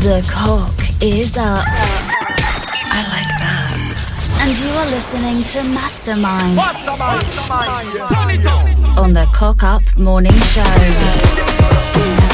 The cock is up. I like that. And you are listening to Mastermind. Mastermind. Mastermind. Turn it on. On the Cock Up Morning Show.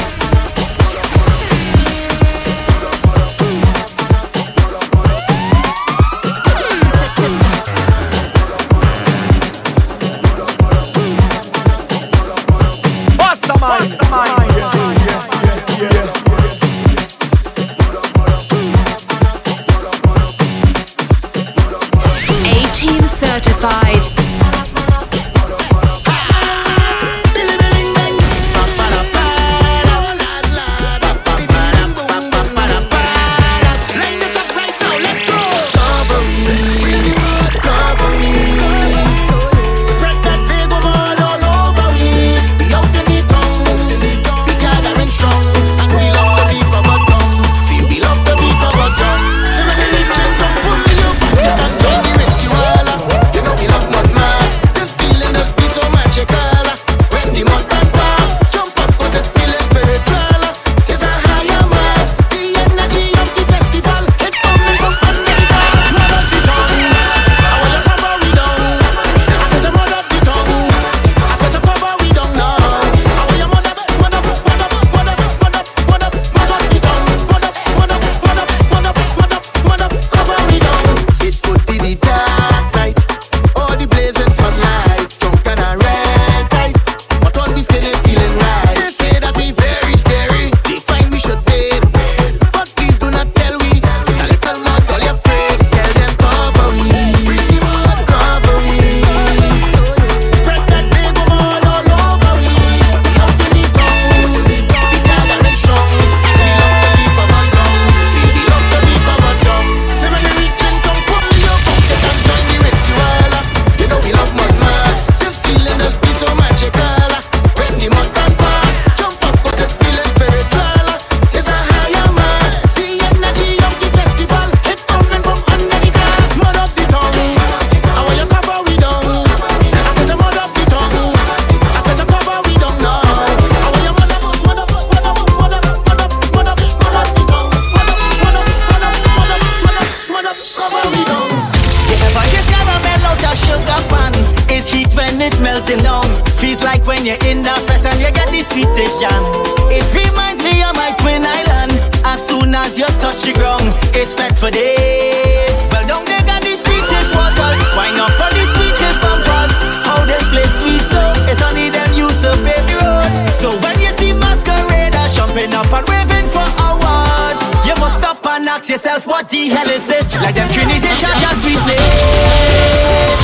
for hours. You must stop and ask yourself, what the hell is this? Like them Trinity chargers we play.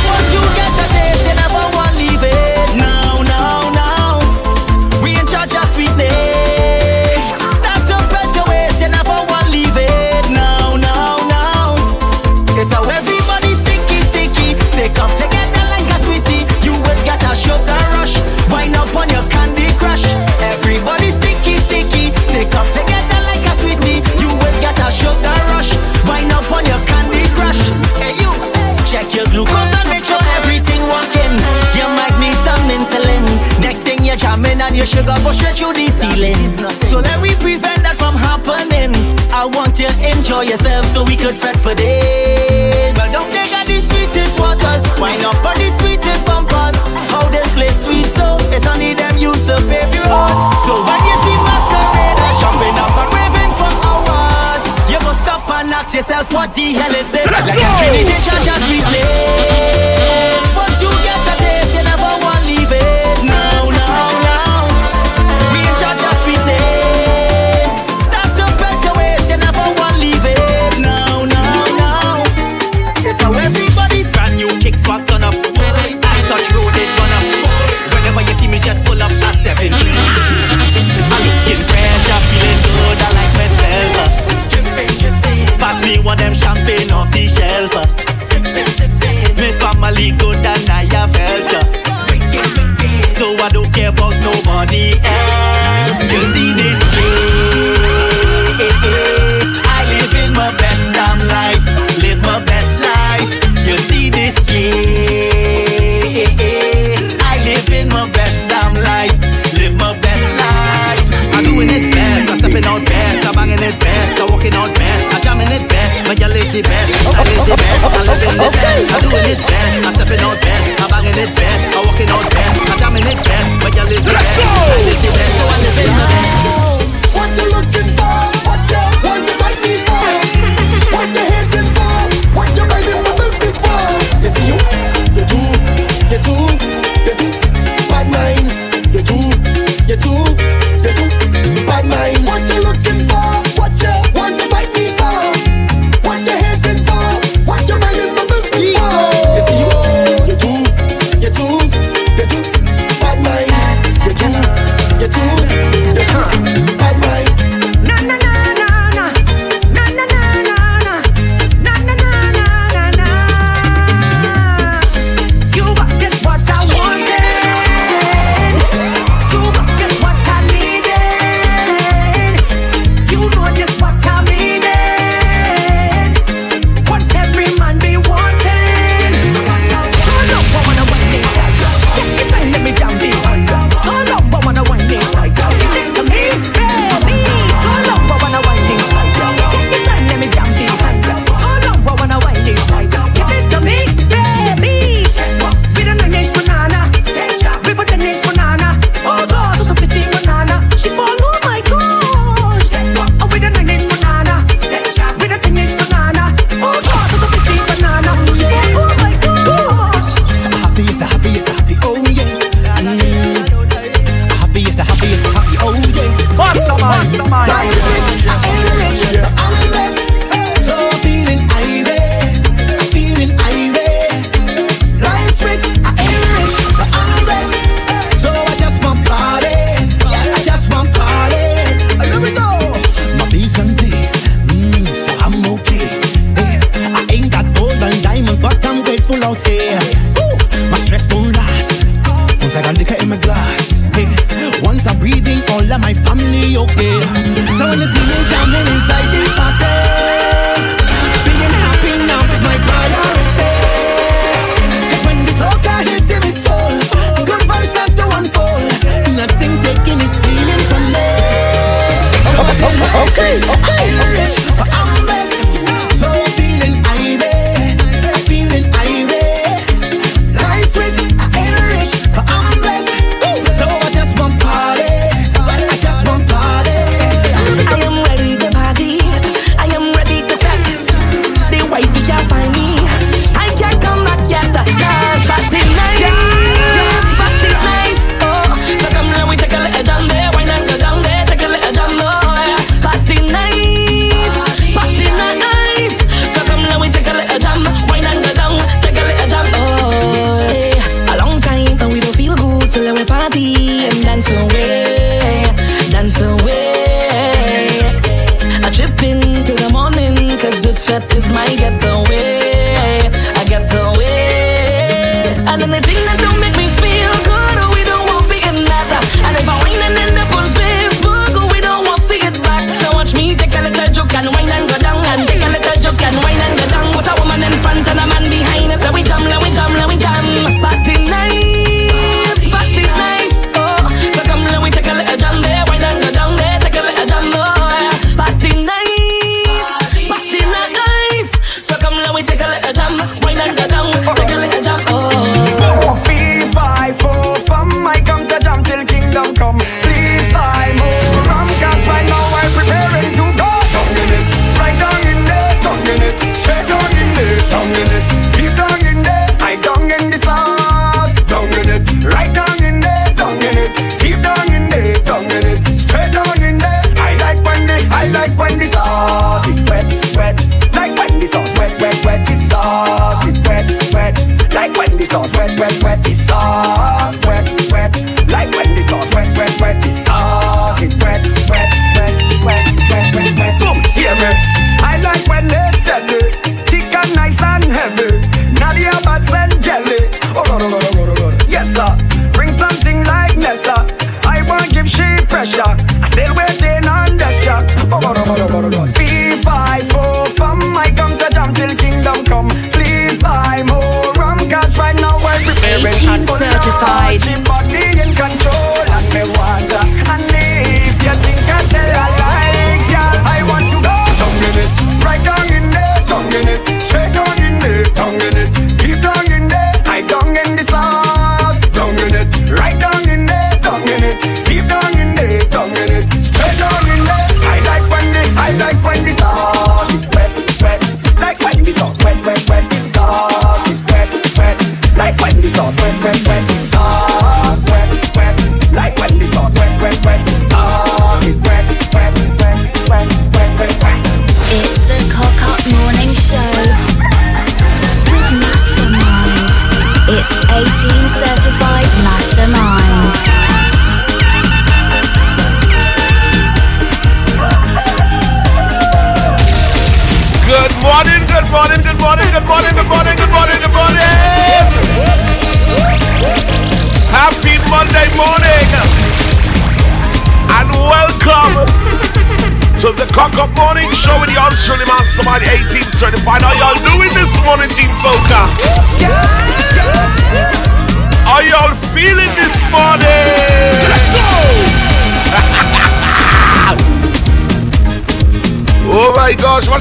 What you get? coming and your sugar go straight through the ceiling. So let we prevent that from happening. I want you to enjoy yourself so we could fret for days. Well, don't take out the sweetest waters, wine up on the sweetest bumpers. How they play sweet so it's only them you survive your own. So when you see masqueraders jumping up and raving for hours, you go stop and ask yourself what the hell is this? Let's like go. a Trinity Church as we place. Once you get a taste, you never want leave it. jumping off the shelf. Uh. My family good than I have helped. Uh. So I don't care about nobody else. You see this I'm doing it best. I'm stepping out best. I'm banging it best. I'm walking out best. I'm jamming it bad, my girl is Let's go.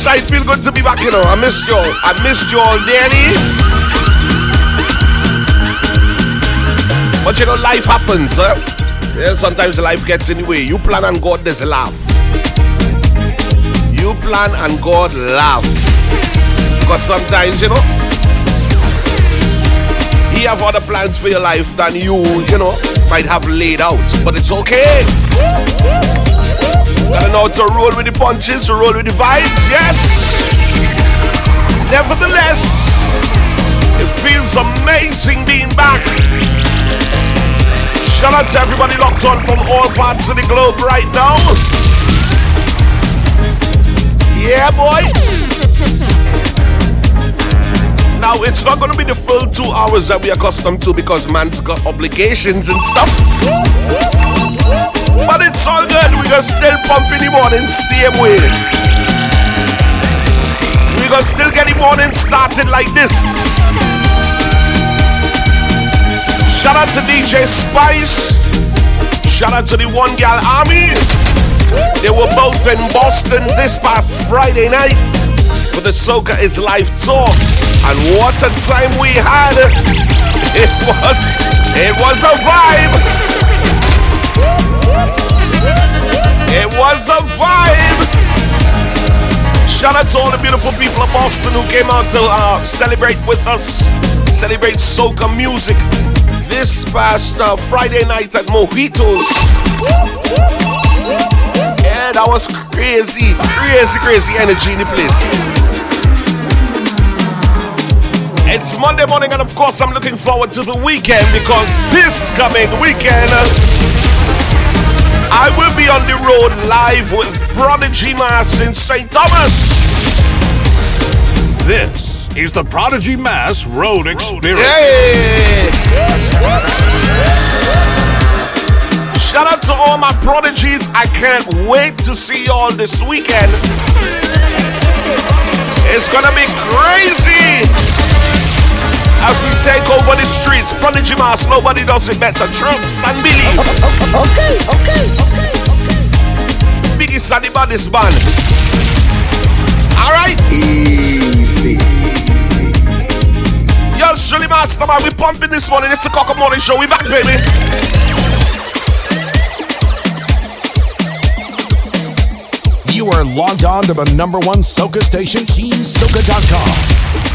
gosh, I feel good to be back, you know. I missed y'all. I missed y'all dearly. But you know, life happens. Huh? Yeah, sometimes life gets in the way. You plan and God does laugh. You plan and God laugh. Because sometimes, you know, He have other plans for your life than you, you know, might have laid out. But it's okay. Gotta know to roll with the punches, to roll with the vibes, yes. Nevertheless, it feels amazing being back. Shout out to everybody locked on from all parts of the globe right now. Yeah, boy. Now, it's not going to be the full two hours that we're accustomed to because man's got obligations and stuff. But it's all good. Going to still pump in the morning same way. Going to still get the morning started like this. Shout out to DJ Spice. Shout out to the One Gal Army. They were both in Boston this past Friday night for the Soca is Life tour. And what a time we had! It was, it was a vibe. Was a vibe. Shout out to all the beautiful people of Boston who came out to uh, celebrate with us, celebrate soca music this past uh, Friday night at Mojitos. Yeah, that was crazy, crazy, crazy energy in the place. It's Monday morning, and of course, I'm looking forward to the weekend because this coming weekend, I will be on the road live with Prodigy Mass in St. Thomas. This is the Prodigy Mass Road Experience. Hey! Shout out to all my prodigies. I can't wait to see you all this weekend. It's gonna be crazy as we take over the streets. Prodigy Mass, nobody does it better. Trust and believe. Okay, okay, okay, okay. Biggie Sunny this band. Alright? Easy. Yo, Shirley Masterman, we pumping this morning. It's a cock morning show. We back, baby. You are logged on to the number one soca station, TeamSoca.com.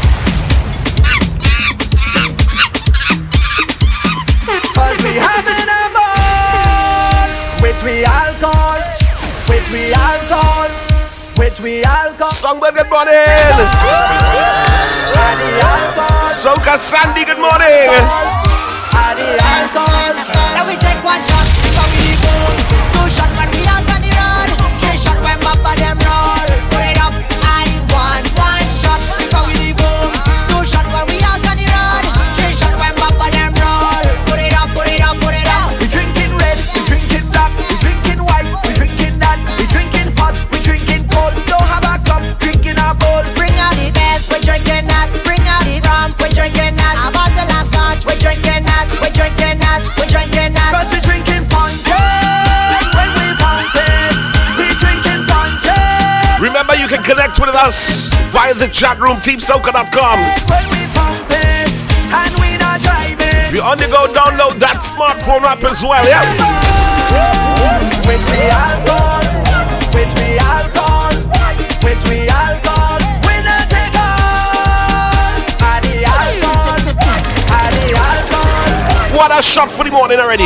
Cause we having a ball With we alcohol With we alcohol With we alcohol. Songbird, good morning Soca Sandy, good morning. And the alcohol. Now we take one shot before we boom rum, we're drinking that. A bottle of scotch, we're drinking that. We're drinking that, we're drinking that. Cause we drinking punches When we pumping We drinking punches. Remember, you can connect with us via the chat room, teamsoca.com. When we pumping And we not driving. If you on the go, download that smartphone app as well, yeah? With we alcohol With we alcohol With we alcohol alcohol What a shot for the morning already.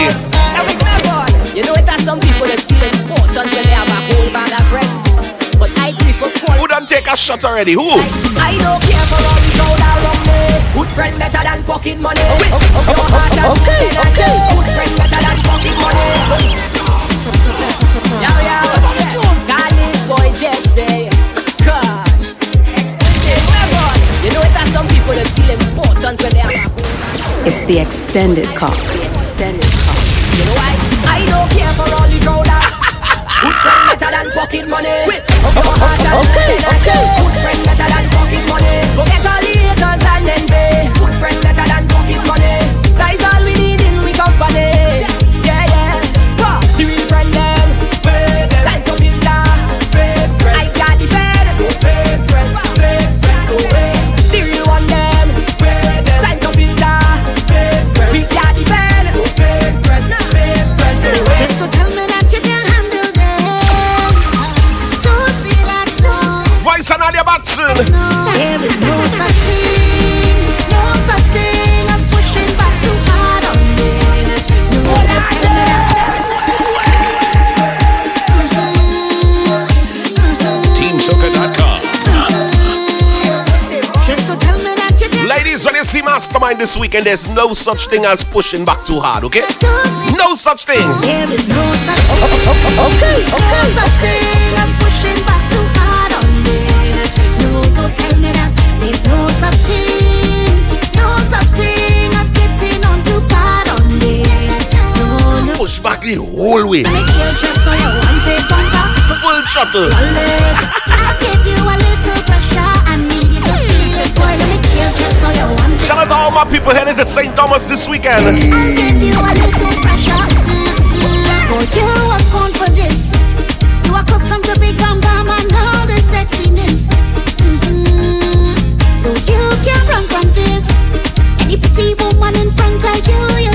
You know it has some people that feel important when they have a whole bag of friends. But I prefer Who quality. done take a shot already? Who? I don't care for all the crowd around me. Good friend better than pocket money. Your heart and okay, good energy. okay. Good friend better than pocket money. Yo, yo. College boy Jesse. Gosh. Exclusive You know it has some people that feel important when they It's the extended cough. The extended cough. You know why? I don't care for all the crowd. Good friend better than pocket money. Wait, your heart and Okay, okay. this weekend, there's no such thing as pushing back too hard, okay? No such thing. There is no such thing. Okay, okay. No such thing as pushing back too hard on. No, don't tell me that. There's no such thing. Push back the whole way. Full throttle. I give you a little Shout out to all my people headed to St. Thomas this weekend. I'll give you a little pressure. You are born for this. You are accustomed to big and all the sexiness. Mm-hmm. So you can run from this. Any pretty woman in front of you, you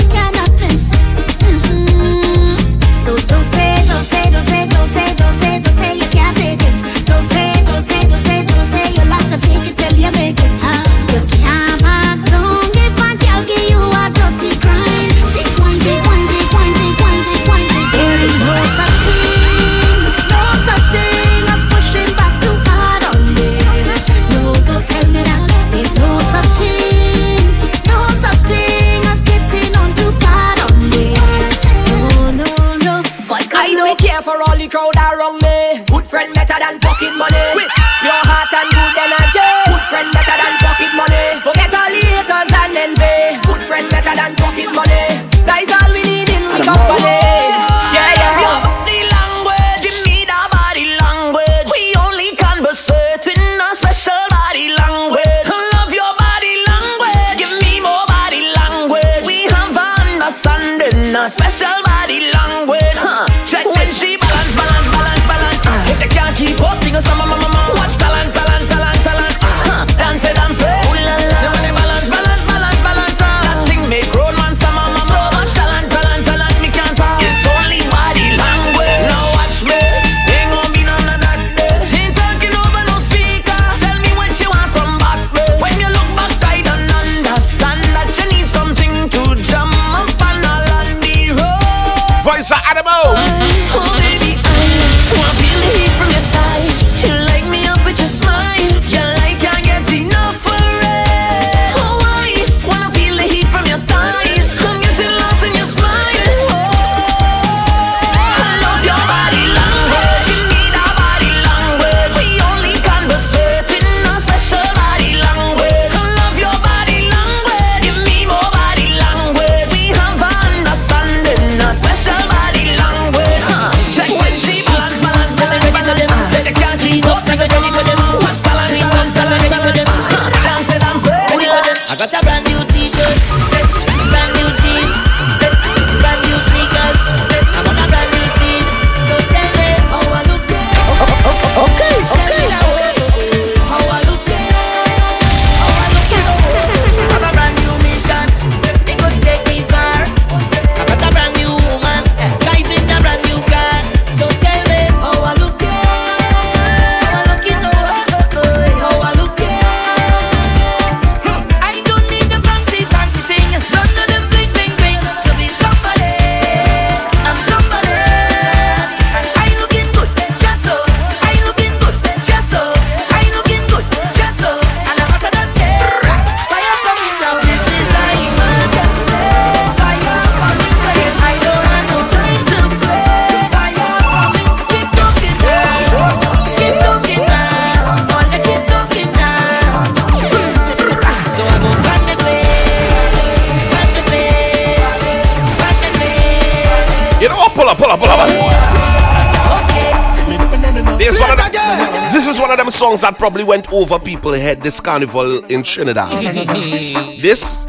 over people head this carnival in Trinidad. this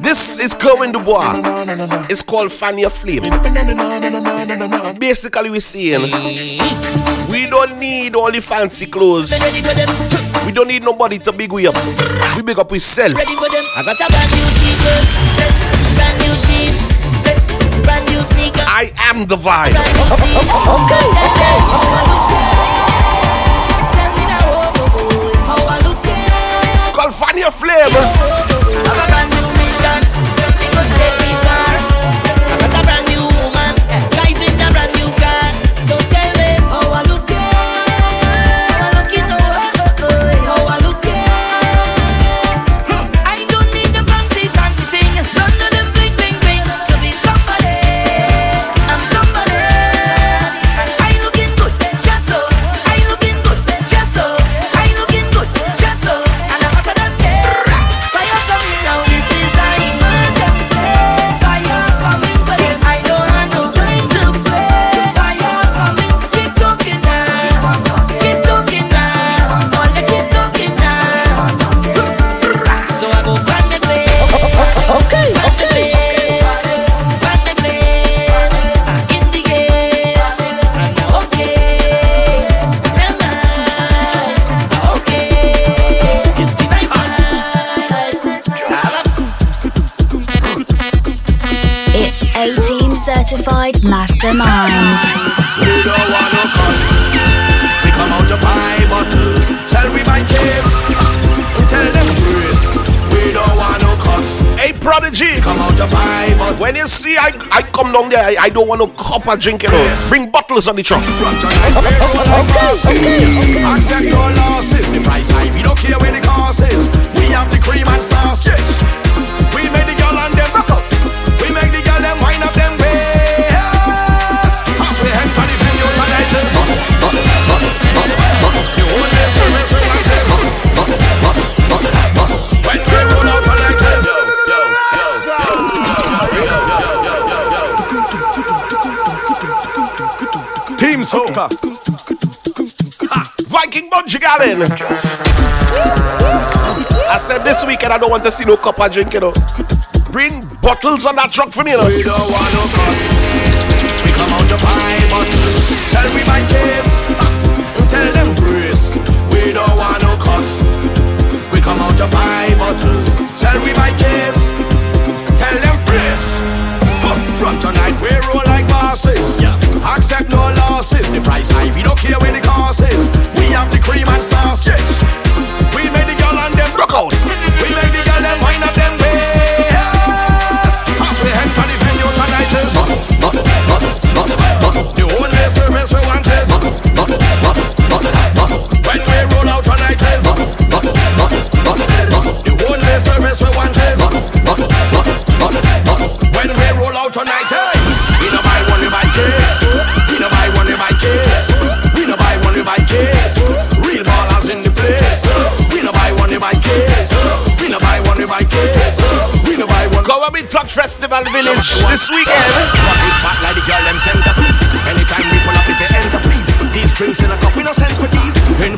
this is Kerwin Du Bois. It's called Fan Your Flame. Basically, we're saying we don't need all the fancy clothes. We don't need nobody to big we up. We big up ourselves. I got a brand new t-shirt, brand new jeans, brand new sneaker. I am the vibe. flavor. Certified mastermind. We don't want no cuts. We come out to buy bottles, sell we buy case. We tell them grace. We don't want no cuts. Hey, prodigy. Come out to buy bottles. When you see I, I come down there, I, I don't want no cup of drink, you know. Bring bottles on the truck. Front tonight, we roll like bosses. Accept no losses. The price high, we don't care where the cost is. We have the cream and sausage. Gallon. I said this weekend I don't want to see no cup of drink, you know. Bring bottles on that truck for me, you know. We don't want no cuts. We come out to buy bottles. Tell we buy case. Tell them grace. We don't want no cuts. We come out to buy bottles. Tell we buy case.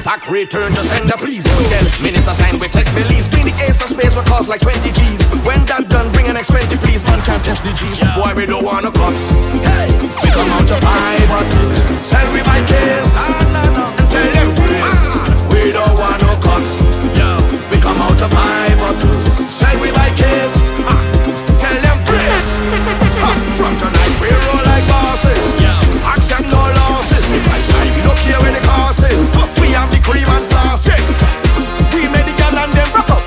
Fact, return to sender please. Tell minister sign we take release. Bring the ace of spades, we cost like 20 G's. When that done, bring an X20 please. Man can't test the G's. Boy, we don't want no cups. Hey, we come out to buy bottles. Sell we buy case. And tell them grace. We don't want no. Yeah, we come out to buy bottles. Sell we buy case. Ah, Tell them. Ah, From tonight we roll like bosses. And sausage. We make the girl and them rock up.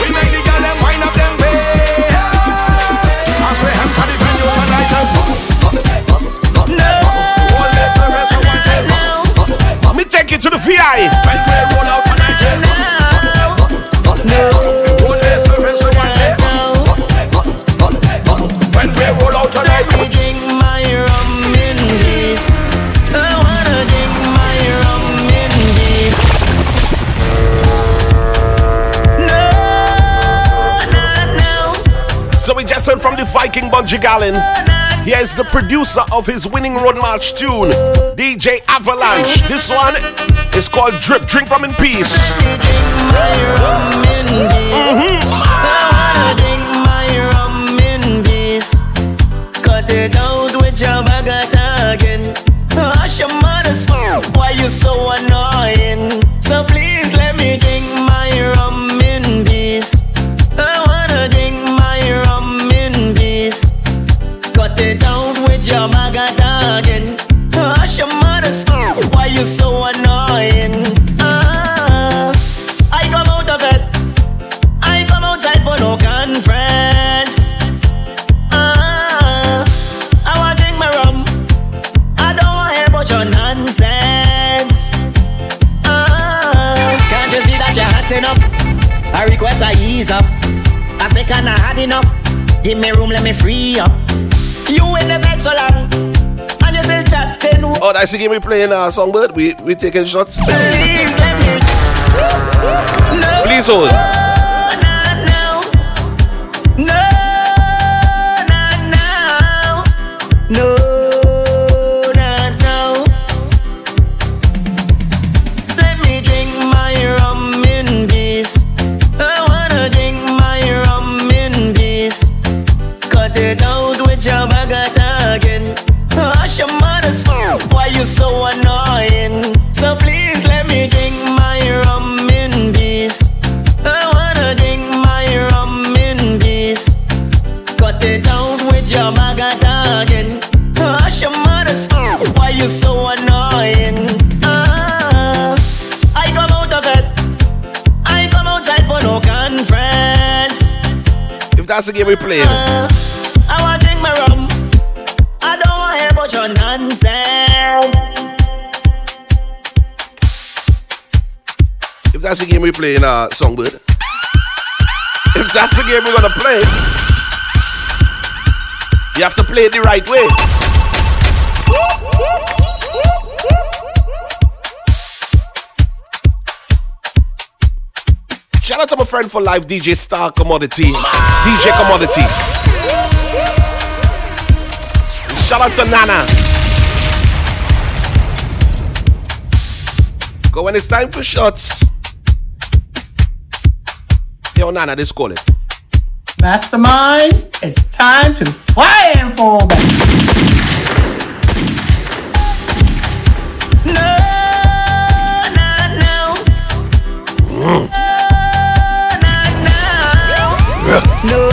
We make the girl them wind up them ways. As we enter the venue tonight is no. Only service we want is Me take you to the VI. From the Viking Bunji Garlin. Here's the producer of his winning road march tune, DJ Avalanche. This one is called Drip. Drink from in peace. That's the game we playing uh, Songbird. We we taking shots. Please. Please hold. That's the game we playing. Uh, I want drink my rum. I don't want to hear about your nonsense. If that's the game we playing, uh, Songbird. If that's the game we're gonna play, you have to play it the right way. Shout out to my friend for life, DJ Star Commodity. DJ Commodity. Shout out to Nana. Go when it's time for shots. Yo, Nana, this call it. Mastermind, it's time to fly and fall back. Mm. No,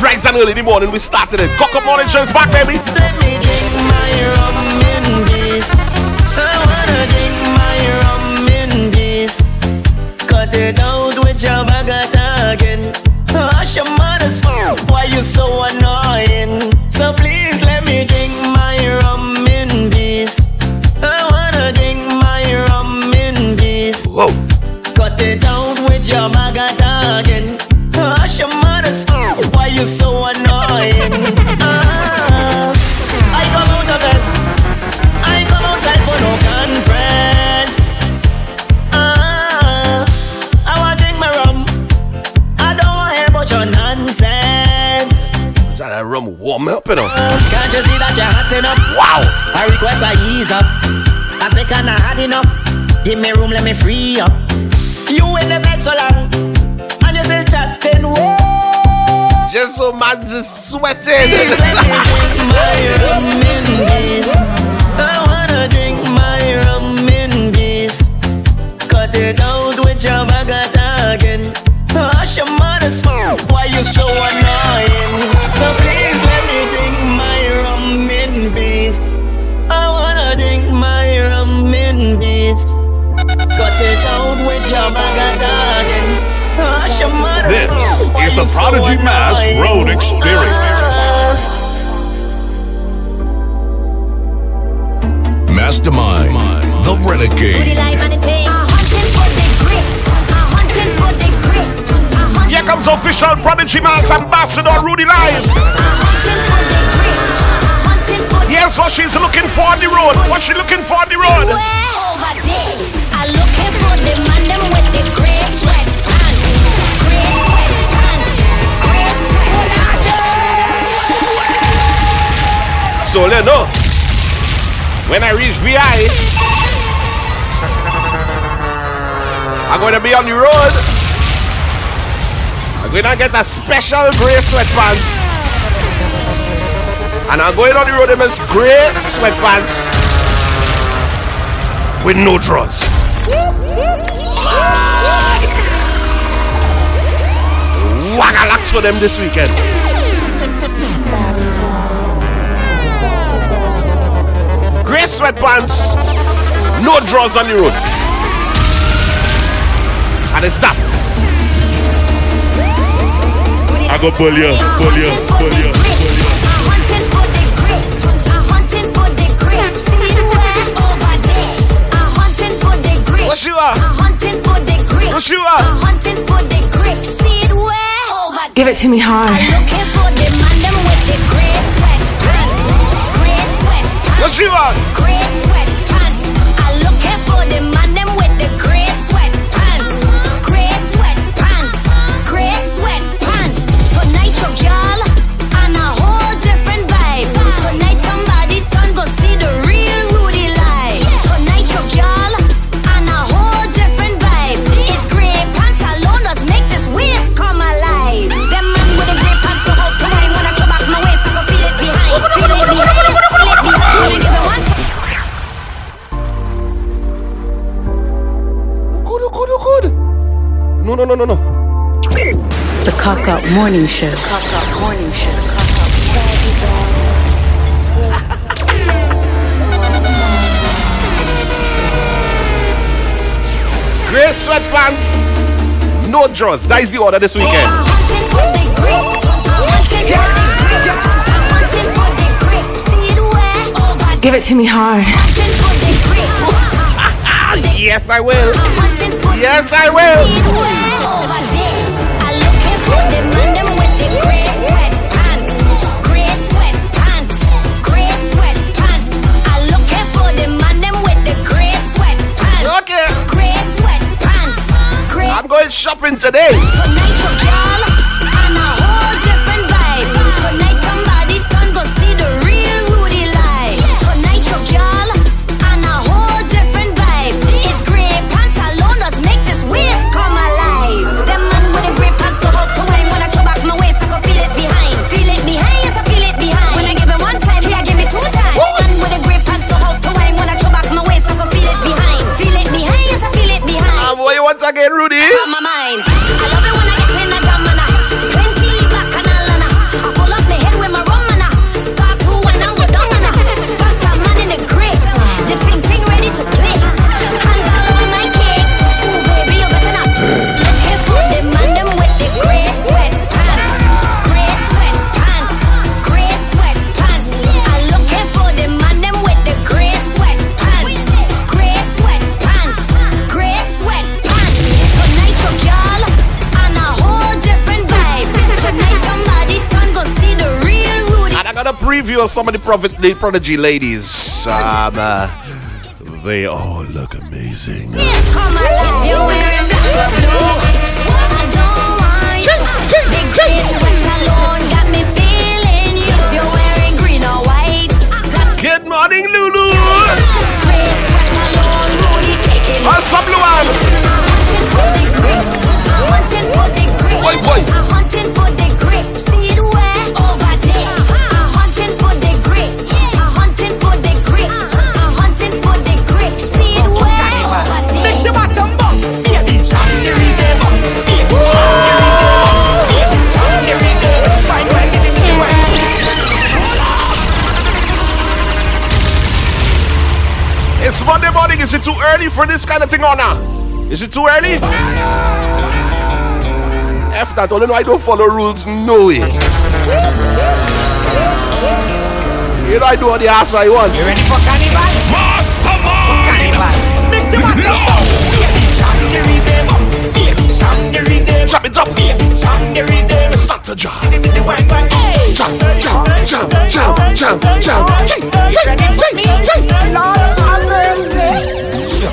Bright and early in the morning, we started it. Cock up morning show is back, baby. Let me drink my rum in peace. I wanna drink my rum in peace. Cut it out with your bagat again. Hush your mother's why you so warm up, you know. Can't you see that you're hot enough? Wow. I request I ease up. I say, can I had enough? Give me room, let me free up. You in the bed so long, and you still chatting. Whoa. Just so just sweating. Please let me my rum in peace. I oh, is you the so Prodigy Mass? Road Experience. Mastermind, the Renegade. Here comes official Prodigy Mass Ambassador Rudy Live. Here's what she's looking for on the road. What she looking for on the road? So let know. Eh, when I reach VI, I'm going to be on the road. I'm going to get a special gray sweatpants. And I'm going on the road in those gray sweatpants with no drawers. Wagalax for them this weekend. Gray sweatpants, no drawers on the road. And it's that. I go pull you, pull you, pull you. What you are? What you are? Give it to me hard. What you are? no, no, no. The Cock Up Morning Show. Cock Up Morning Show. Gray sweatpants, no drawers. That is the order this weekend. Give it to me hard. yes, I will. Yes, I will. Today. A some of the Prophet the Prodigy ladies. Um, uh, they all look amazing. Alive, you're wearing black or blue. I It's Monday morning. Is it too early for this kind of thing or not? Is it too early? F that, all you know I don't follow rules, no way. You know I do what the ass I want. You ready for carnival? For carnival. Make the bounce, baby, jam the rhythm baby, jam the rhythm. Chop it up. Jam the rhythm. Start to jam. The wine, wine, hey. Jam, jam, jam, jam, jam, jam. Ching, You ching, ready for ching, me? ching. Lord mercy.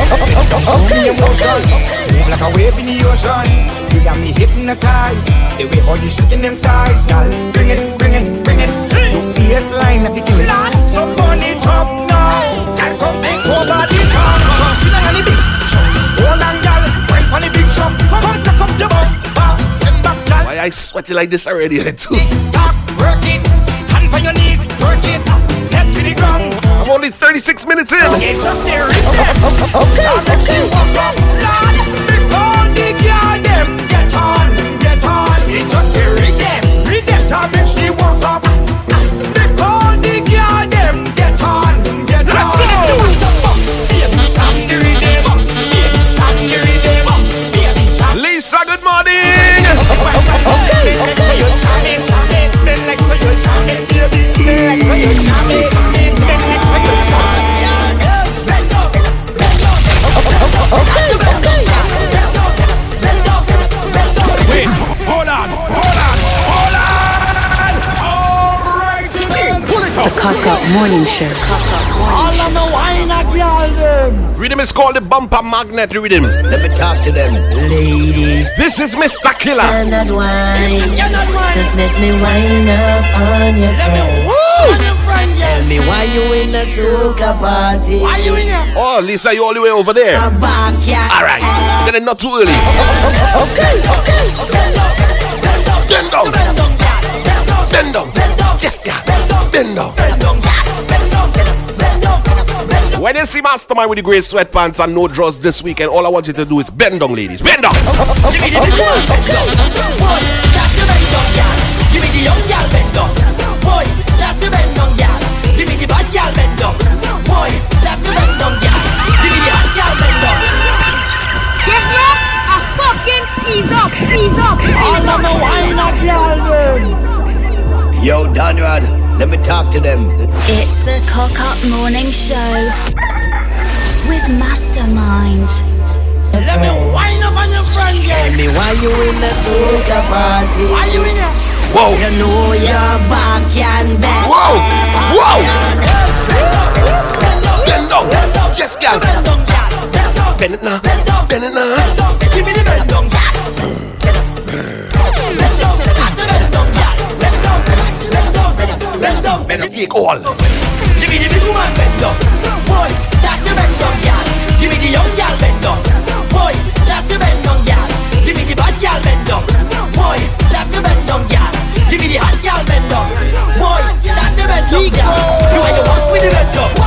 Okay. Emotion. Move like a wave in the ocean. You got me hypnotized. The way how you shaking them thighs, girl. Bring it, bring it, bring it. Your baseline, if you kill it. So burn it now. Girl, come take over the car. Come sit down on the big truck. Hold on, girl. Wine on the big truck. Come cock up the bumper. Send back, girl. Why I sweaty like this already? too? Talk, work it. Only 36 minutes in. It's just the rhythm. Okay, The up. Cock Up Morning Show. All of the wine a girl them. Rhythm is called the bumper magnet rhythm. Let me talk to them, ladies. This is Mr. Killer. You're not wine. You're not wine. Just let me wind up on your Let me friend. woo on your friend, yeah. Tell me why you in the soca party? Why you in here? Oh, Lisa, you all the way over there. A backyard. All right, then it's not too early. Okay, okay. Bend up, bend up, Bend down. bend down, girl. Bend down, Bend down. bend down. Yes, girl. Bend down. When you see Mastermind with the grey sweatpants and no drawers this weekend, all I want you to do is bend down, ladies. Bend down. Give me the big man bend down. Boy, that the bend down, girl. Give me the young girl bend down. Boy, that the bend down, girl. Give me the bad girl bend down. Boy, that the bend down, girl. Give me the hot girl bend down. Yes, man. A fucking ease up, ease up, All ease of up. my wine a girl them. Yo, Donrad, let me talk to them. It's the Cock Up Morning Show with Mastermind. Let me wind up on your friend, girl. Tell me why you in the soca party? Why you in there? Whoa. You know your back can bend. Whoa! Whoa! Bend down. Yes, girl. Bend down, girl. Bend down. Bend it now. Bend down. Bend it now. Bend down. Give me the bend down, girl. Bend down. Bend it, take all. Give me the big woman bend down. Boy, start the bend down, girl. Give me the young girl bend down. Boy, start the bend down, girl. Give me the bad girl bend down. Boy, start the bend down, girl. Give me the hot girl bend down. Boy, start the bend down, girl. You want to walk with the bend down.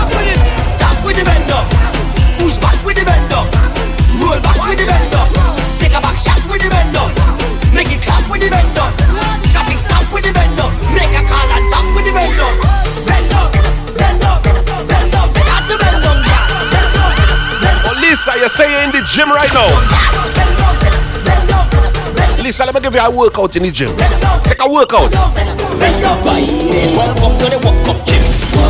Lisa, you're in the gym right now. Lisa, let me give you a workout in the gym. Take a workout. Welcome to the up gym.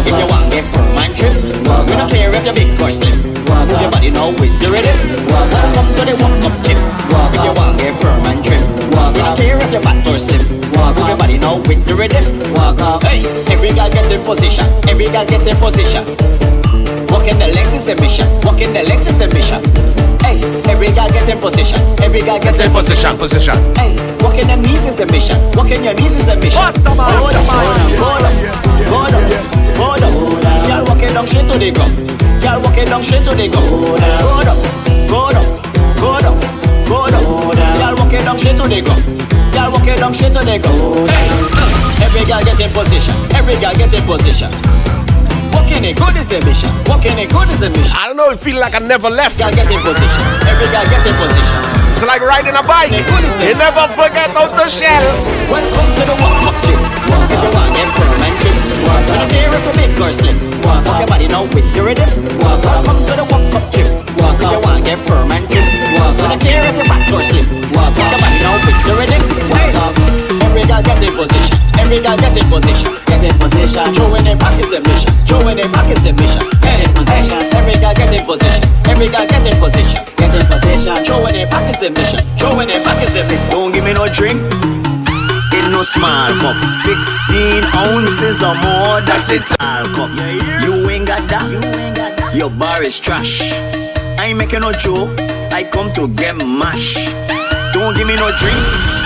If you want get per man trip, we don't care if you're big or slim. Move your body now with the rhythm. Welcome to the walk up gym. If you want get per man trip, we don't care if you're fat or slim. Move your body now with the rhythm. Hey, every girl get in position. Every girl get in position. Walking the legs is the mission. Walking the legs is the mission. Hey, every girl get in position. Every guy get in Position, position. Hey, walking them knees is the mission. Walking your knees is the mission. Hold up, hold up, hold up, hold up, hold up. Y'all walking down straight to the ground. Y'all walking down straight to the ground. Hold up, hold up, hold up, hold up. Y'all walking down straight to the ground. Y'all walking down straight to the ground. Hey, every girl get in position. Every girl get in position. Walking it good is the mission. Walking it good is the mission. I don't know, it feel like I never left. Girl get in position. Every guy get in position. It's like riding a bike. You never forget how to shell. Welcome to the walk up gym. Walk If you want gym, we don't care if you're big or slim. Walk your body now with the rhythm. Welcome to the walk up gym. Walk If you want get permanent we don't care if you're fat or slim. Walk your body now with the rhythm. Every girl get in position. Every girl get in position. Get in position. Throwing it back is the mission. Throwing it back is the mission. Get in position. Every girl get in position. Every girl get in position. Get in position. Throwing it back is the mission. Throwing it back is the mission. Don't give me no drink. In no small cup, 16 ounces or more. That's the tall cup. You ain't got that. Your bar is trash. I ain't making no joke. I come to get mash. Don't give me no drink.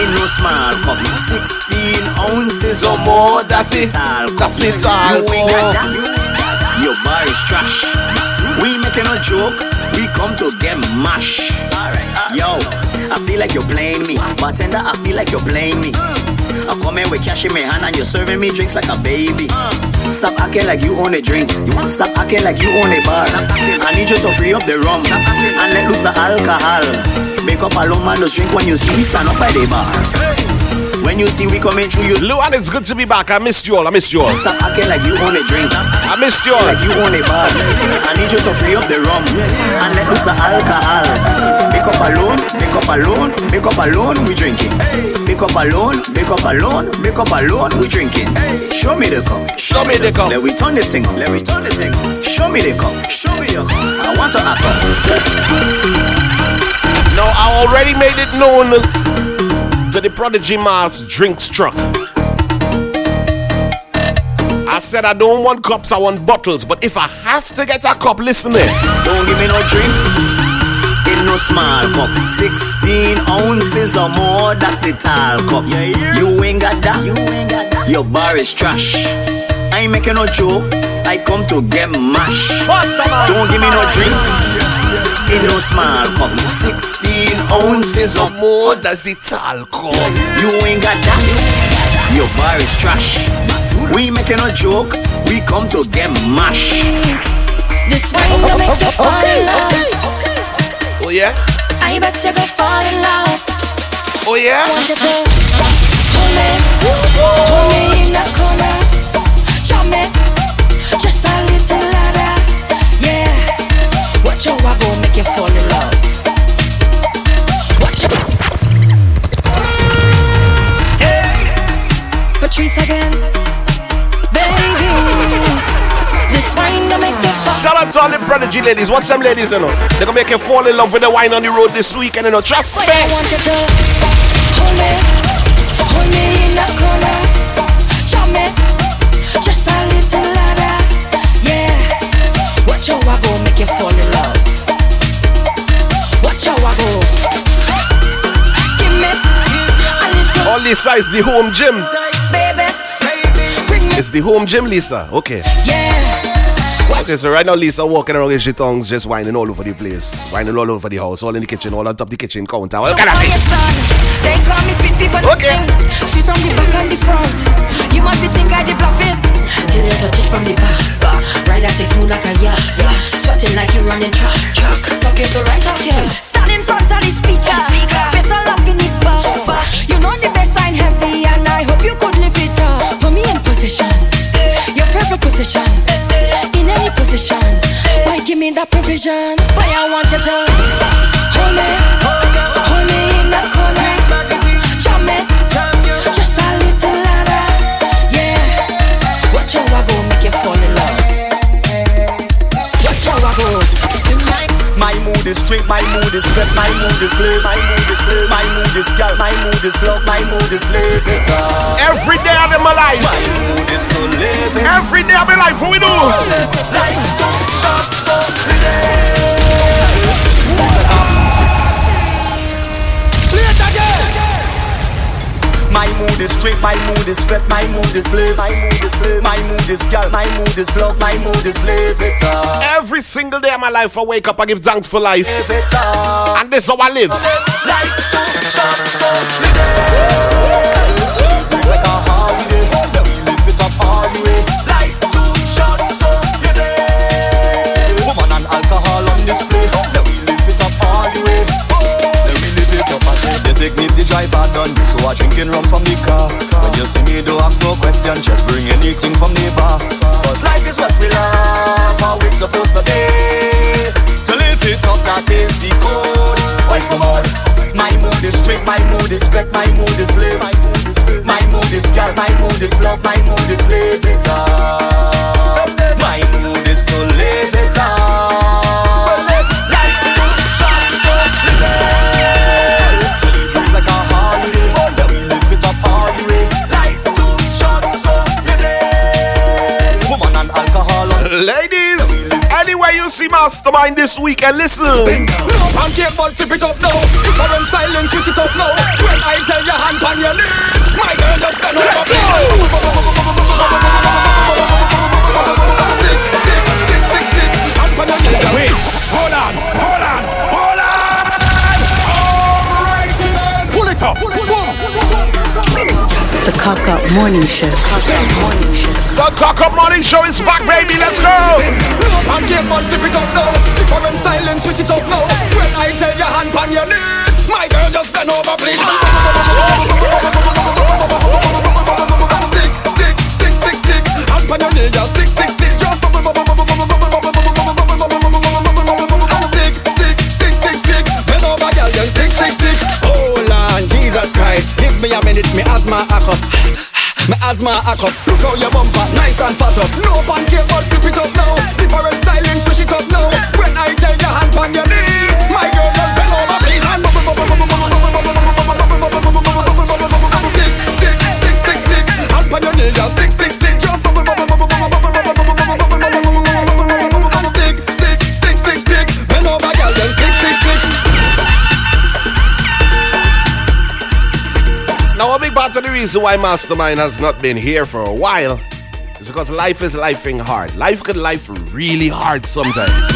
In no small cup, 16 ounces or more. That's it. Cup. That's it, You ain't got that. Your bar is trash. We making no joke. We come to get mash. Yo, I feel like you're playing me. Bartender, I feel like you're playing me. I come in with cash in my hand and you're serving me drinks like a baby. Stop acting like you own a drink. Stop acting like you own a bar. I need you to free up the rum and let loose the alcohol. Make up a low man, just drink when you see we stand up by the bar. When you see we coming through you, Luan, it's good to be back. I missed you all. I missed you all. stop acting like you own a drink. I missed you all. Like you own a bar. I need you to free up the rum and let loose the alcohol. Make up alone, make up alone, make up alone, we drinking. Make up alone, make up alone, make up alone, we drinking. Show me the cup, Show me the cup. Let we turn this thing on, let we turn this thing on. Show me the cup, show me the cup. I want to act up. Now, I already made it known to the Prodigy Mars drinks truck. I said I don't want cups, I want bottles. But if I have to get a cup, listen there. Don't give me no drink. In no small cup, 16 ounces or more, that's the tall cup. You ain't got that. Your bar is trash. I ain't making no joke. I come to get mash. Don't give me no drink. In no small cup, 16 ounces or more, that's it all cup. You ain't got that. Your bar is trash. We making no joke. We come to get mash. This wine will make you fall in love. Oh, yeah? I bet you go fall in love. Oh, yeah? Want you to hold me, hold me in the corner, I go make you fall in love. Watch it. Hey, Patrice again, baby. out to all the prodigy ladies. Watch them ladies, you know. They're gonna make you fall in love with the wine on the road this weekend, you know. Trust me. I want you to hold me, hold me in the corner, me, just a little louder, yeah. Watch how I go, make you fall in love. Lisa is the home gym. baby. It's the home gym, Lisa. Okay. yeah. Okay, so right now Lisa walking around with she tongues just whining all over the place. Whining all over the house, all in the kitchen, all on top of the kitchen counter. What kind of thing? They call me sweet for Okay. Sweet from the back and the front. You must be think I did bluffing. Till you touch it from the back. Back. Ride that smooth like a yacht. yacht. Sweating like you're running track. track. Fuck you so right out here. Stand in front of the speaker. speaker. Face all up in the back. You know the best sign heavy and I hope you could live it up. Put me in position. Your favorite position. In any position. Why give me that provision? But I want you to hold me. Hold me in that corner. Jam me. Just a little louder. Yeah. Watch how I go, make you fall in love. Watch how I go. My mood is straight, my mood is flip, my mood is live, my mood is live, my mood is gal, my mood is love, my mood is live it up. Every day of my life. My mood is to live it. Every day of my life, what we do? Life too short, so live My mood is straight, my mood is flip, my mood is live, my mood is live, my mood is gal, my mood is love, my mood is live it up. Every single day of my life, I wake up, I give thanks for life. Live it up. And this is how I live. Life too short, so live the driver done, so I drinking rum from the car. When you see me, don't ask no question, just bring anything from the bar. Cause life is what we love, how it's supposed to be. To live it up, that is the code. What's my mood? My mood is straight, my mood is fake, my mood is live. My mood is gal, my mood is love, my mood is live it up. Anywhere you see Mastermind this week and listen. No pancake, but flip it up now. Different styling, switch it up now. When I tell your hand on your knees, my girl just bend over, please. Stick, stick, stick, stick, stick. Hand on your knees. Wait, hold on, hold on, The Cock Up Morning Show. Cock Up Morning Show. The Cock Up Morning Show is back, baby. Let's go. No pancake, but flip it up now. Different styling, switch it up now. When I tell your hand on your knees, my girl just bend over, please. Stick, stick, stick, stick, stick. Hand on your knees, just stick, stick, stick. Just me a minute, me asthma hack up. My asthma hack up. Look how your bumper nice and fat up. No pancake, but flip it up now. Different styling, switch it up now. When I tell your hand on your knees, my girl just bend over, please. And stick, stick, stick, stick. Hand on your knees, just stick, stick, stick. Just reason why Mastermind has not been here for a while is because life is lifing hard. Life can life really hard sometimes.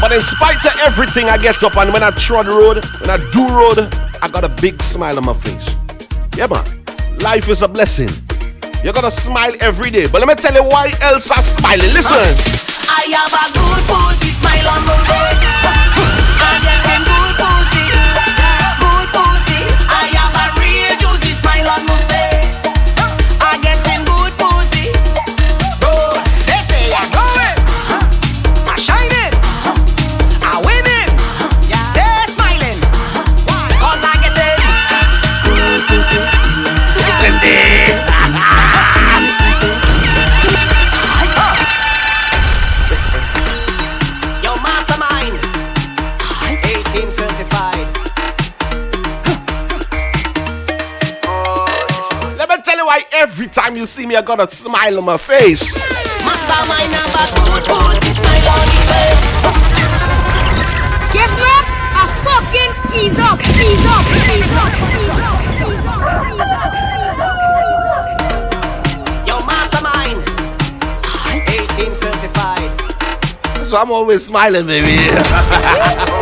But in spite of everything, I get up and when I trod road, when I do road, I got a big smile on my face. Yeah, man. Life is a blessing. You're gonna smile every day. But let me tell you why else I'm smiling. Listen. I have a good pussy smile on my face. See me, I got a smile on my face. Mastermind number good pussy smile on the face. Guess what? I fucking ease up, ease up, ease up, ease up, ease up, ease up. Yo, mastermind. 18 certified. So I'm always smiling, baby.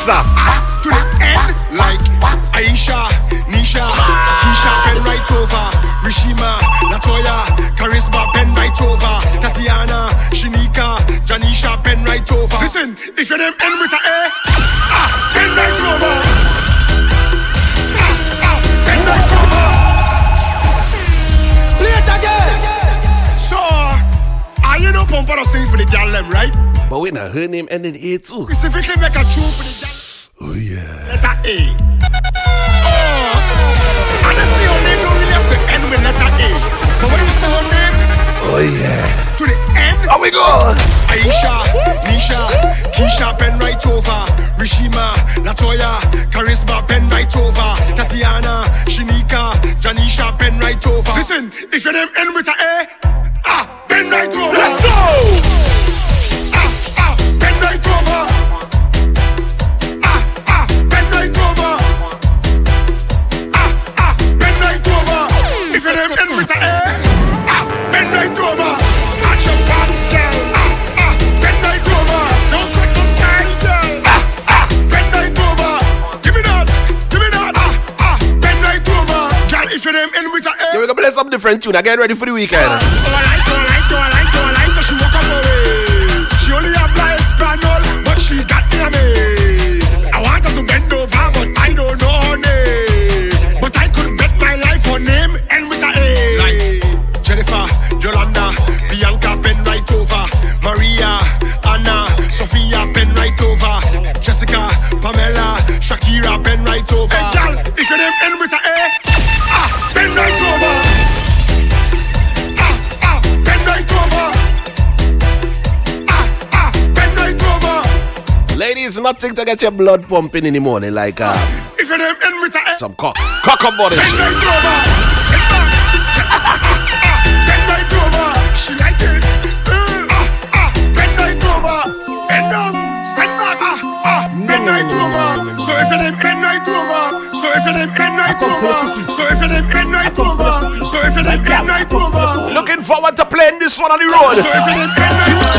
stop. Her name ending A too. Specifically make a tune for the gal. Oh yeah. letter A. Oh, honestly, her name don't really have to end with letter A. But when you say her name Oh yeah. to the end, How we go? Aisha, Nisha, Keisha, pen right over, Rishima, Latoya, Charisma, pen right over, Tatiana, Shinika, Janisha, pen right over. Listen, if your name end with different tune. I get ready for the weekend. Oh, I like, oh, I like, oh, I like, oh, I like, oh, she walk up her waist. She only apply Espanol, but she got me amazed. I want her to bend over, but I don't know her name. But I could bet my life her name end with a A. Like Jennifer, Yolanda, Bianca, pen right over. Maria, Anna, Sophia, pen right over. Jessica, Pamela, Shakira, pen right over. Nothing to get your blood pumping in the morning like uh, If your name end with a A, some cock. Cock up body. Bend right over. Sit back. Sit- Bend right over. She like it. Uh, ah, ah, Bend right over. Bend up. Sit back. Ah, ah, Bend right over. So if your name bend right over. So if your name bend right over. So if your name bend right over. So if your name bend right over. Looking forward to playing this one on the road. So if your name bend right over.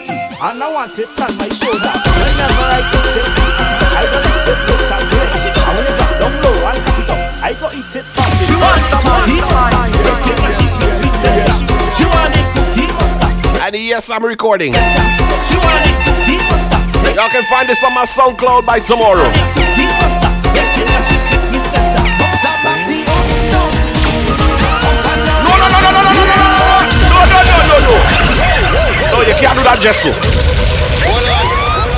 and I want it on my shoulder. Whenever I eat it, I just eat it with a grace. And when you drop down low and cook it up, I go eat it from the She wants the Cookie monster, right in my she's sweet, sweet center. She want the cookie monster. And yes, I'm recording. She want the cookie monster. Y'all can find this on my SoundCloud by tomorrow. You can't do that, Jessel.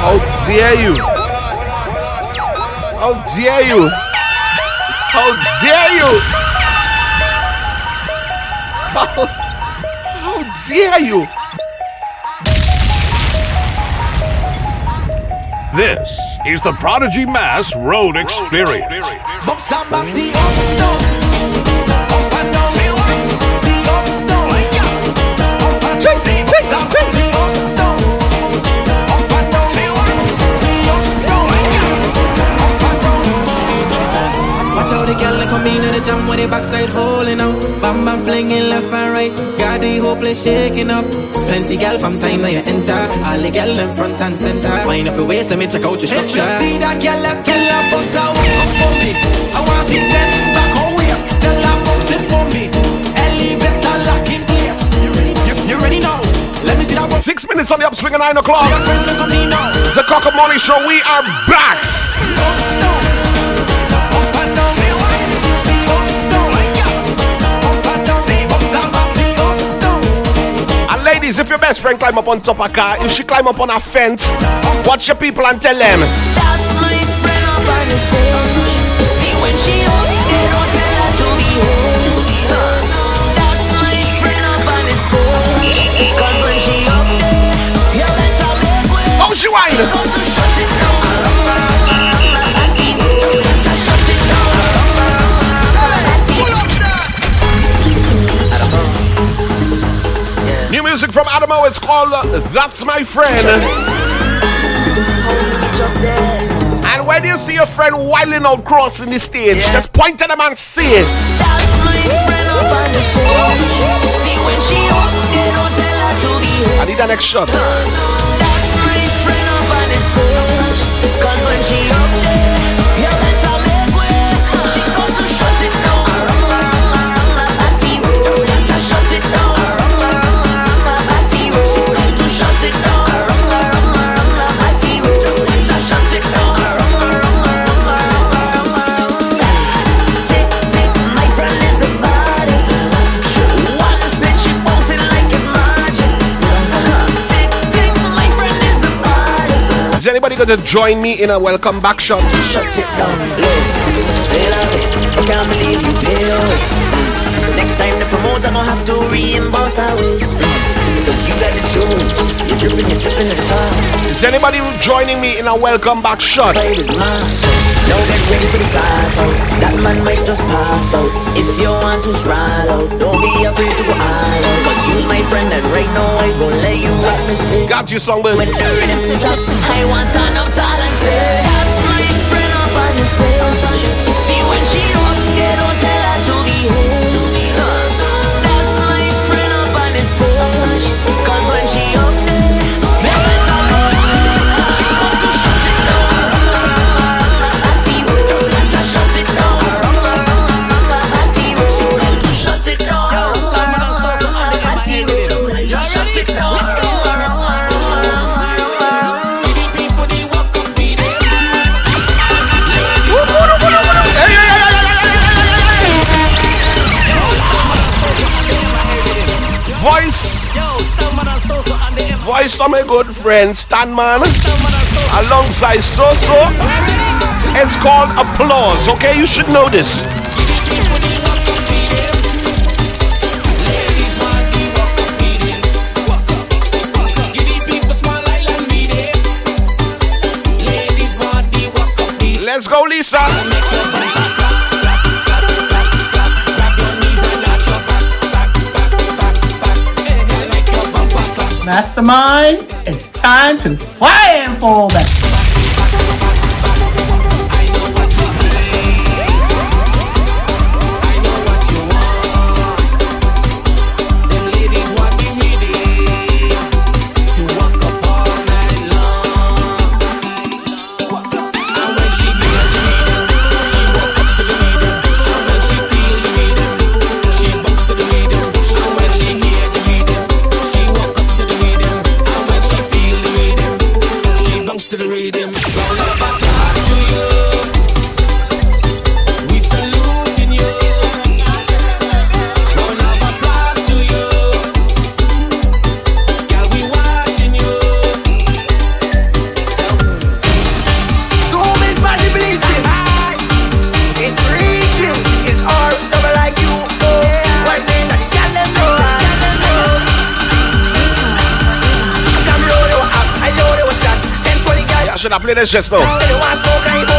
How dare you? How dare you? How dare you? How, how dare you? This is the Prodigy Mass Road Experience. Come in at the jam with the backside holding out. Bam bam flinging left and right. Got the hopeless shaking up. Plenty gal from time now you enter. All the gal in front and center. Wind up your waist, let me check out your structure. If you see that gal, that gal a bust a walk up for me. I want she set back her waist. Tell her bounce it for me. Elevator lock in place. You ready? You, you ready now? Let me see that bounce. Six minutes on the upswing at nine o'clock. Your friend look at me now. It's a cock up morning show. We are back. Ladies, if your best friend climb up on top of a car, if she climb up on a fence, watch your people and tell them. That's my friend up on the stage. See when she up, they don't tell her to be home. That's my friend up on the stage. 'Cause when she up you better make way. How she whine? From Adamo. It's called uh, That's My Friend. And when you see your friend wilding out crossing the stage, just point at them and say, That's my friend up on the stage. See when she up, they don't tell her to be home. I need an next shot. That's my friend up on the stage. 'Cause when she Is anybody going to join me in a welcome back shot? Shut it down, can't believe you. Next time the promoter gonna have to reimburse that waste. Cause you got the juice. You're dripping, you're dripping the sauce. Is anybody joining me in a welcome back shot? Side is master. Now get ready for the side out. That man might just pass out. If you want to out, don't be afraid to go all out. Cause you's my friend and right now I gon' let you rock me stay. Got you, songbird. When the rhythm drop, I want stand up tall and say, Voice of my good friend Stan Man alongside So So. It's called Applause, okay? You should know this. Let's go, Lisa. Mastermind, it's time to fly and fall I play this one smoke I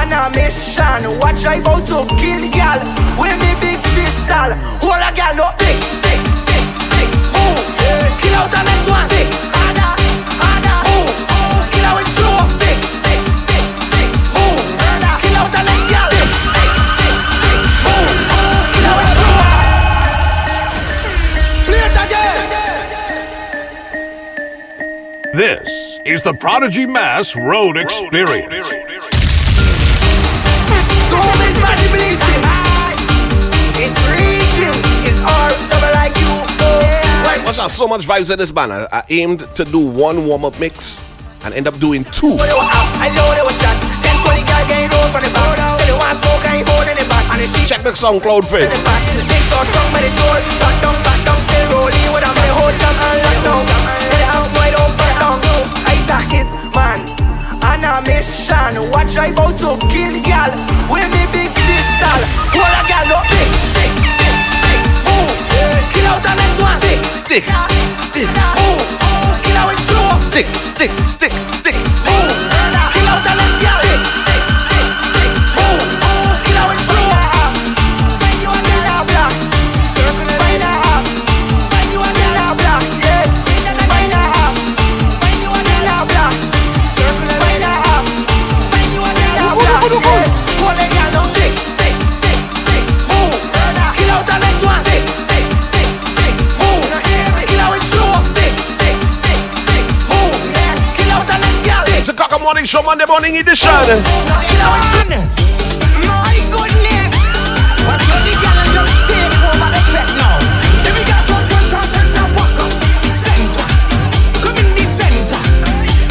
and a mission. Watch I about to kill With is the Prodigy Mass Road Experience. So everybody believe it. It's reaching. It's all double like you. Watch out, so much vibes in this band. I, I aimed to do one warm up mix and end up doing two. They were outs, I know they were shots. 10, 20 guys getting rolled from the back. Say they want smoke, I ain't holding it back. And the sheet Check the SoundCloud for. Big so strong by the door. Back down, back down, still rolling with a whole jam and lock Sack man. On a mission. Watch I about to kill gal. With me big pistol. Hold a gal, no stick, stick, stick, stick. Move. Kill out the next one. Stick, stick, stick. Move. Kill out it slow. Stick, stick, stick, stick. Morning show, Monday morning edition. Kill out it. My goodness. Watch the just take over the fete now. Then we got from front to center, walk up. Center. Come in the center.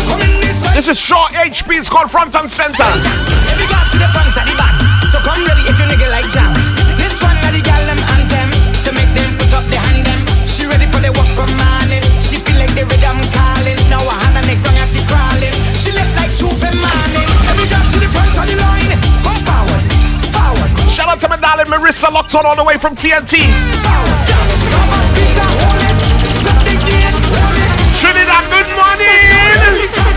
Come in the center. This is short HP. It's called Front and Center. Then we got to the front of the band. So come ready if you nigga like jam. This one of the gal them anthem. To make them put up the hand them. She ready for the walk from morning. She feel like the rhythm calling. Now her hand on the ground and she crawling. She look like two for. Then we got to the front of the line. Come forward. Forward. Shout out to my darling Marissa locked on all the way from TNT. Trinidad, good morning.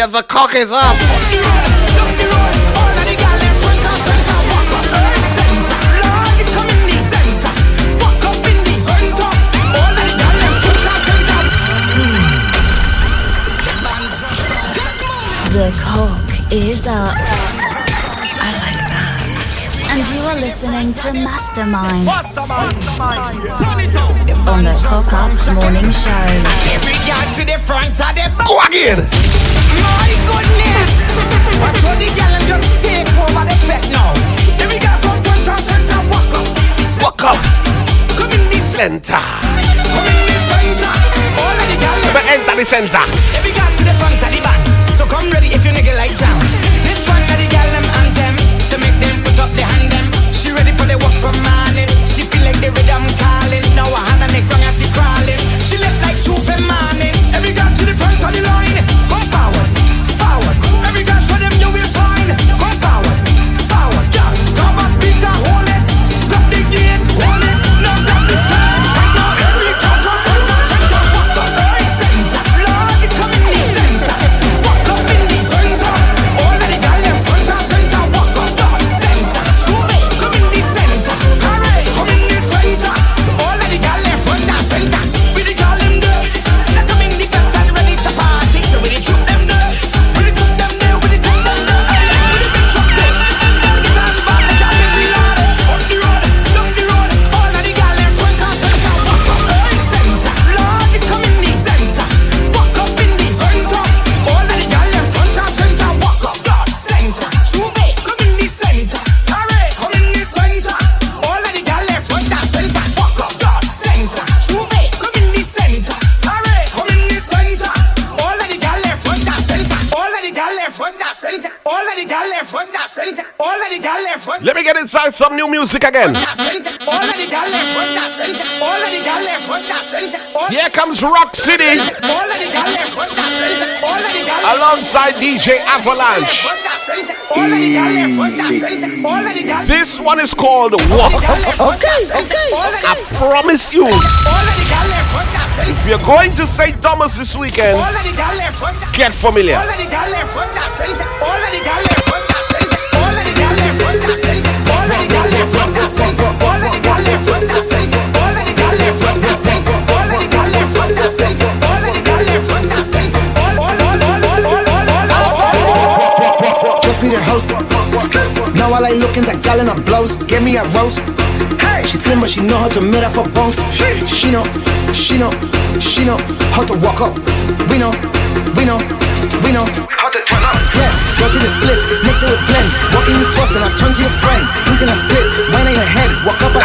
Yeah, the cock is up. The cock is up. I like that. And you are listening to Mastermind on the Cock Up Morning Show. Every girl to the front of the Go again. My goodness. Watch how the gal them just take over the fete now. Every girl come front center, walk up. Walk up. Come in the Center. Come in the center. All of the them Let me enter the center. Every girl to the front of the band. So come ready if you nigga like jam. This one of the gal them anthem. To make them put up the hand them. She ready for the walk from morning. She feel like the rhythm calling. Now her hand on the ground and she crawling. She look like two for morning. Every girl to the front of the line. Let me get inside some new music again. Here comes Rock City alongside DJ Avalanche. Easy. This one is called Walk. Okay, okay. I promise you. If you're going to St. Thomas this weekend, get familiar. All of the girls left from. All of the girls from. All the. All of the from. All the. Gal in her blows. Give me a roast. She slim, but she know how to meet up for bunks. She know, she know, she know how to walk up. We know, we know, we know how to turn up. Yeah, go to the split, mix it with blend. Walking you first and I've turned to your friend. We gonna split, wine on your head, walk up. No,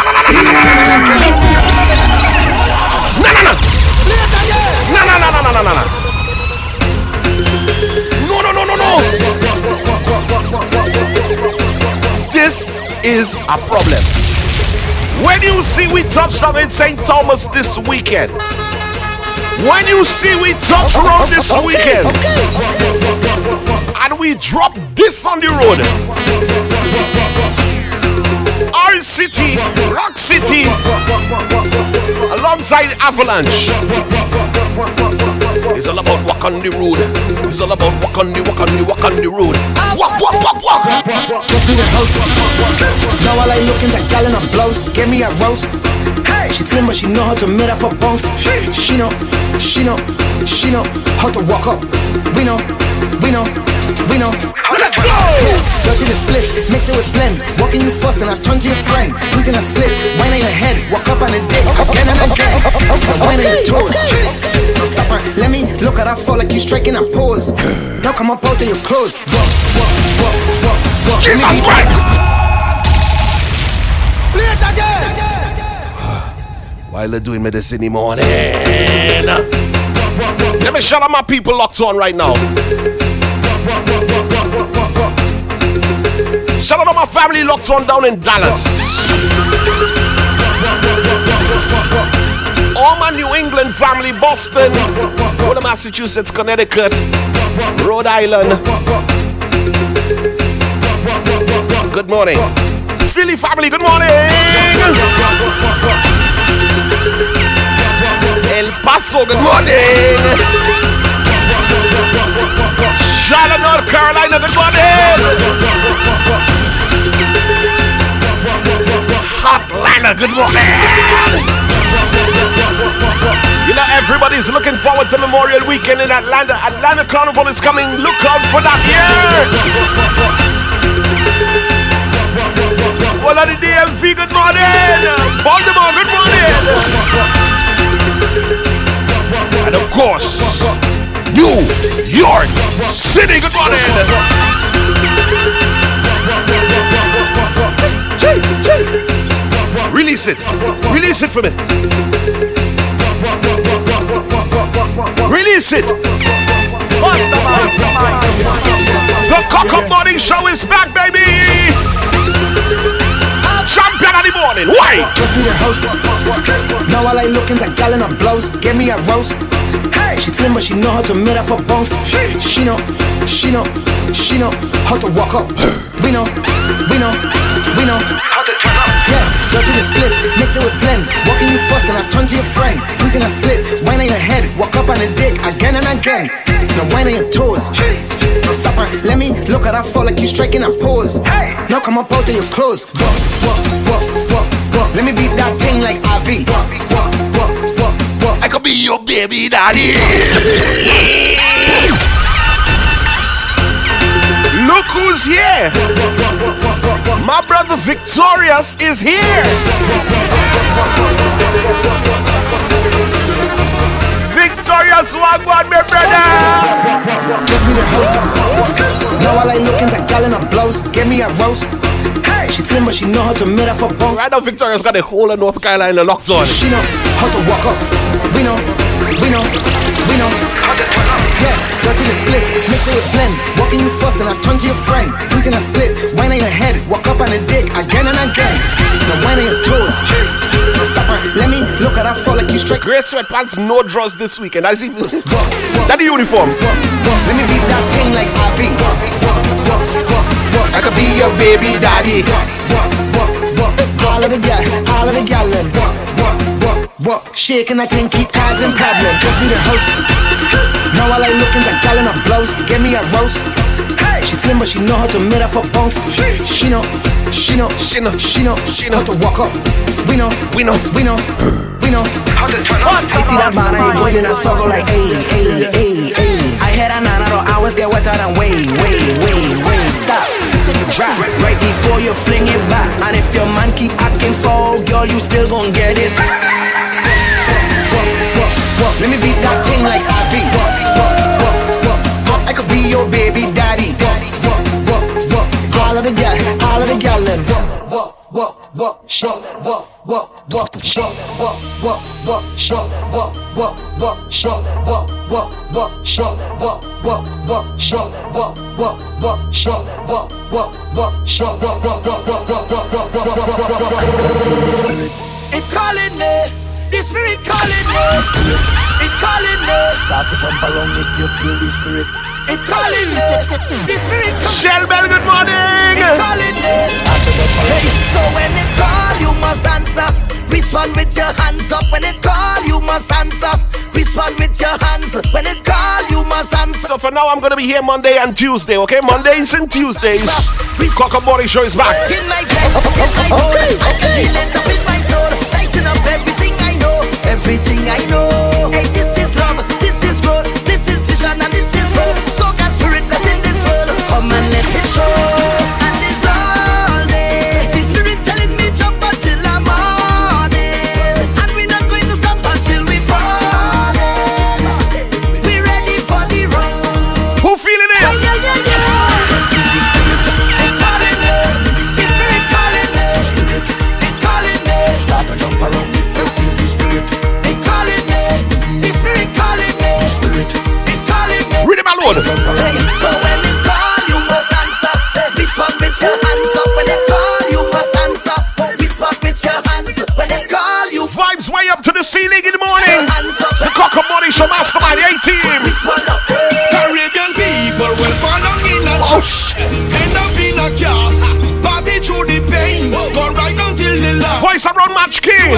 no, no. No, no, no, no, no, no, no, no. No, no, no, no, no. This is a problem. When you see we touched down in St. Thomas this weekend, when you see we touch around this weekend, and we drop this on the road, our city, Rock City, alongside Avalanche. It's all about walk on the road. It's all about walk on the walk on the walk on the road. Walk, walk, walk, walk. Just need a house. Now all I looking's a gal in her blows. Give me a roast. She slim, but she know how to meet up for bunks. She know, she know, she know how to walk up. We know, we know, we know. Let's go! Go to the split, mix it with blend. Walking you first and I've turned to your friend. We gonna split, wine on your head, walk up on the dick, again and again. And wine on your toes. Stop her, let me look at her fall like you striking a pose. Now come up out of your clothes. Walk, walk, walk, walk, walk. Jesus Christ! Play it again. While they're doing me this in the morning. Let me shout out my people locked on right now. Shout out to my family locked on down in Dallas. All my New England family, Boston, all the Massachusetts, Connecticut, Rhode Island. Good morning. Philly family, good morning. El Paso, good morning. Charlotte, North Carolina, good morning. Atlanta, good morning. You know, everybody's looking forward to Memorial Weekend in Atlanta. Atlanta Carnival is coming. Look out for that year. Well, on the DMV, good morning. Baltimore, good morning. And of course, New York City, good morning. Release it. Release it for me. Release it. The Cock Up Morning Show is back, baby. Champion of the morning. Why? Just need a host. Now all I looking's a gal in her blows. Give me a roast. She slim, but she know how to meet up for bunks. She know, she know, she know how to walk up. We know, we know, we know how to turn up. Yeah, go to the split, mix it with blend. Walking you first and I've turned to your friend. We gonna split, wine on your head, walk up on the dick again and again. Now wine on your toes. Now stop her, let me look at her fall like you striking a pose. Now come up out of your clothes. Walk, walk, walk, walk, walk. Let me beat that thing like RV. Walk, walk, walk, walk, walk. I could be your baby daddy. Look who's here. My brother Victorious is here. Victorious Wagwan, my brother. Just need a host. Now all I looking's a gal in her blows. Give me a roast. She slim, but she know how to meet up for bunks. Right now, Victoria's got the whole of North Carolina locked on. She know how to walk up. We know, we know, we know how to turn up. Yeah, go to the split, mix it with blend. Walking you fuss and I turn to your friend. We can a split, wine on your head, walk up on a dick again and again. Now wine on your toes. Now stop her, let me look at her fall like you straight. Grey sweatpants, no draws this weekend. As if that the uniform. Let me beat that thing like Avi. I could be your baby daddy. All of the gal, all of the gal, them. What? Shaking that thing, keep causing problems. Just need a host. Now I looking at gal in her blouse. Give me a roast. She slim, but she know how to meet up for bunks. She know, she know, she know, she know, she know how to walk up. We know, we know, we know, we know how to turn up. I see that man, I ain't going in a circle like, hey, hey, hey, hey. I hear that nana, I always get wetter than way, way, way, way. Stop. Drop right, before you fling it back. And if your man keep acting foul, girl, you still gon' get this. Let me beat that thing like Avi. I could be your baby It calling me, the spirit calling me. It calling me. Start to jump around if you feel the spirit. It calling me, the spirit calling Shell Bell, good morning. It calling me. Hey, so when it call, you must answer. Respond with your hands up. When it call, you must answer. Respond with your hands. When it call, you must answer. So for now, I'm gonna be here Monday and Tuesday, okay? Mondays and Tuesdays. Cock Show is back. In my flesh, in my bone, I can feel it up in my soul. Lighting up everything I know, everything I know. When it call, you Vibes way up to the ceiling in the morning. It's the Cock Up Morning Show Mastermind, the A team. Caribbean people will fall down in a Oh, church, end up in a cast, party through the pain, go right down till the last. Voice around Match King.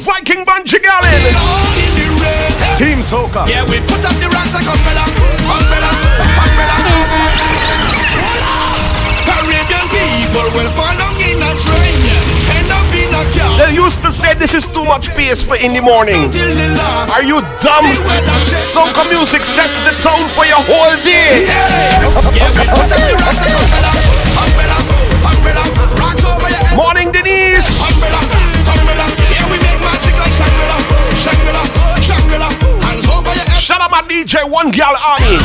Viking Bunji Garlin. all in the rain. Team Soca. Yeah, we put up the rocks like umbrella, umbrella, umbrella. Caribbean people will fall they used to say this is too much bass for in the morning. Are you dumb? Soca music sets the tone for your whole day. Morning, Denise. Shout out my DJ One Girl Army.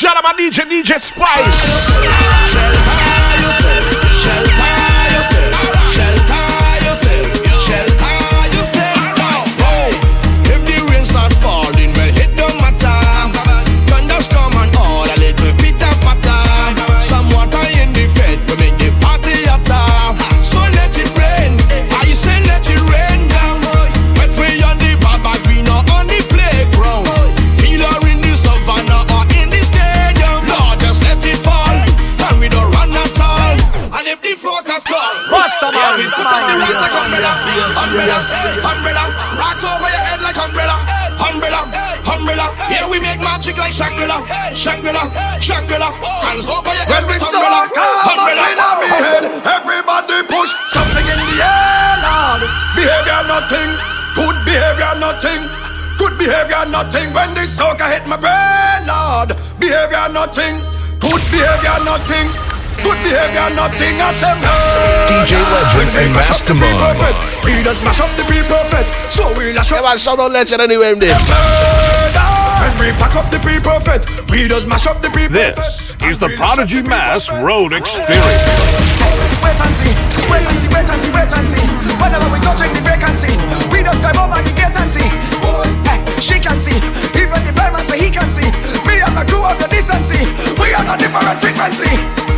Shout out my DJ DJ Spice. Behavior nothing. Good behavior, nothing I say DJ Legend and Mastermind. We just mash up the people perfect, so we lash up. Yeah, man, shout out Legend anyway, him there. When we pack up the people perfect, we just mash up the people This is the Prodigy Mass Road Experience. Wait and see, wait and see, wait and see, wait and see. Whenever we touching the vacancy, we just climb over the gate and see. different frequency.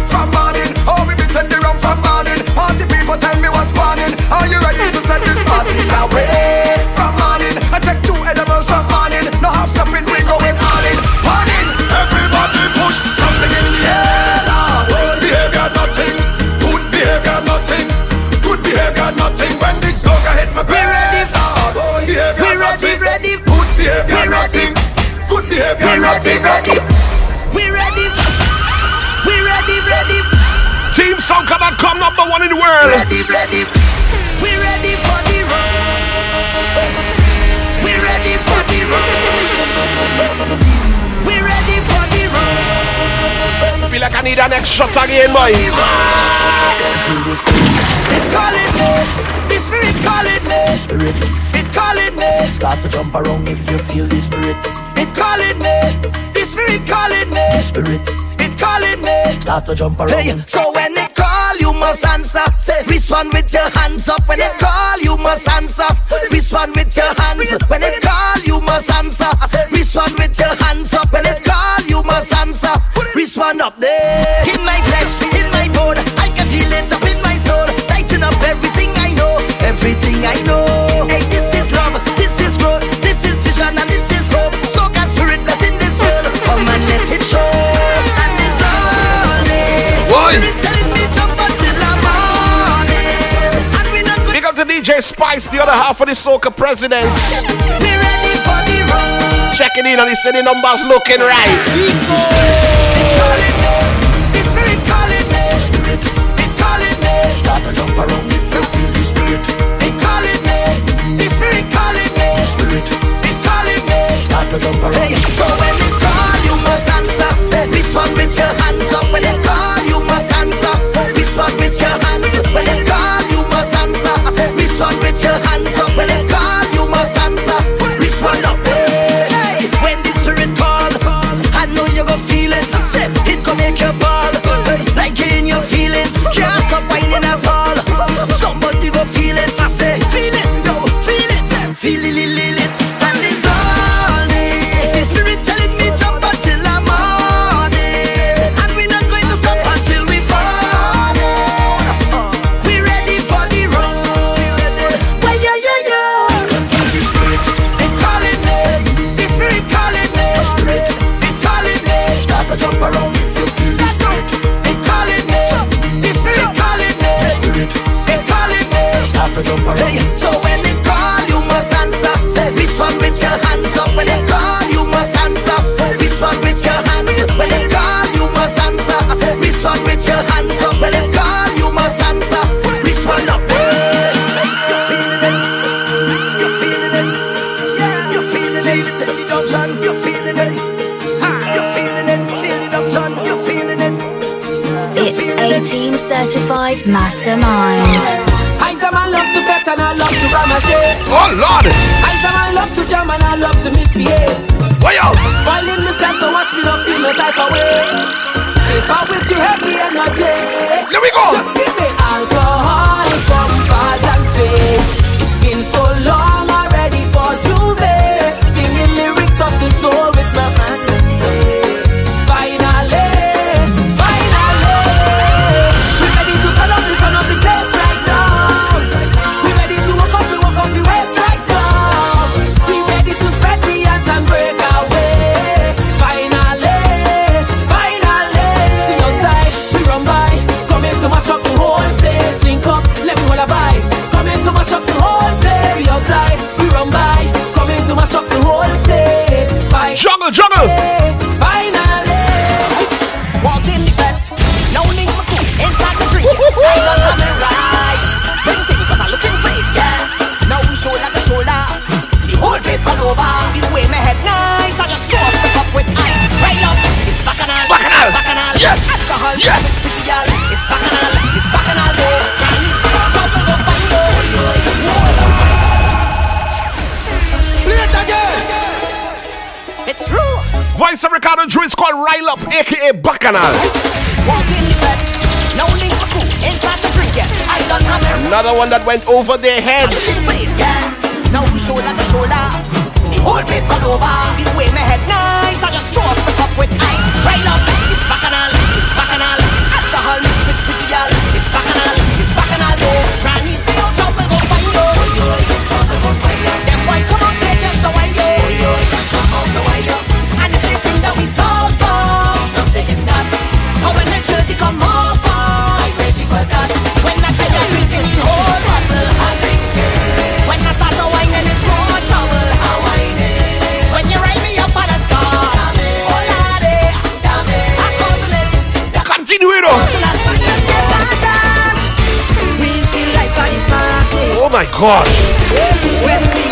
From morning, oh we be the rum from morning. Party people tell me what's going Are you ready to set this party away? From morning, I take two edibles from morning. No half stopping, we going all in. Morning, everybody push something in the air. Good behavior, nothing. Good behavior, nothing. Good behavior, nothing. When this song hit my brain. we ready for. Good behavior, ready, nothing. ready. Good behavior, nothing. Good behavior, nothing. ready, ready. We ready for the road. We ready for the road. We ready for the road. Feel like I need an extra shot again, boy. It calling me, the spirit calling me. Spirit, it calling me. Start to jump around if you feel the spirit. It calling me, the spirit calling me. Spirit, it calling me. Start to jump around. Hey, so when it you must answer. Respond with your hands up. When they call, you must answer. Respond with your hands. When they call, you must answer. Respond with your hands up. When they call, you must answer. Respond up there. In my Half of the Soca presidents. Checking in on the city numbers looking right. canal. Another one that went over their heads. Now we shoulder to shoulder. The whole place all over. My head nice. I just throw up the cup with ice. Right up. It's bacchanal. It's bacchanal. Alcohol mixed with. It's bacchanal. It's bacchanal. Granny see you go. Them come out here just you. My God.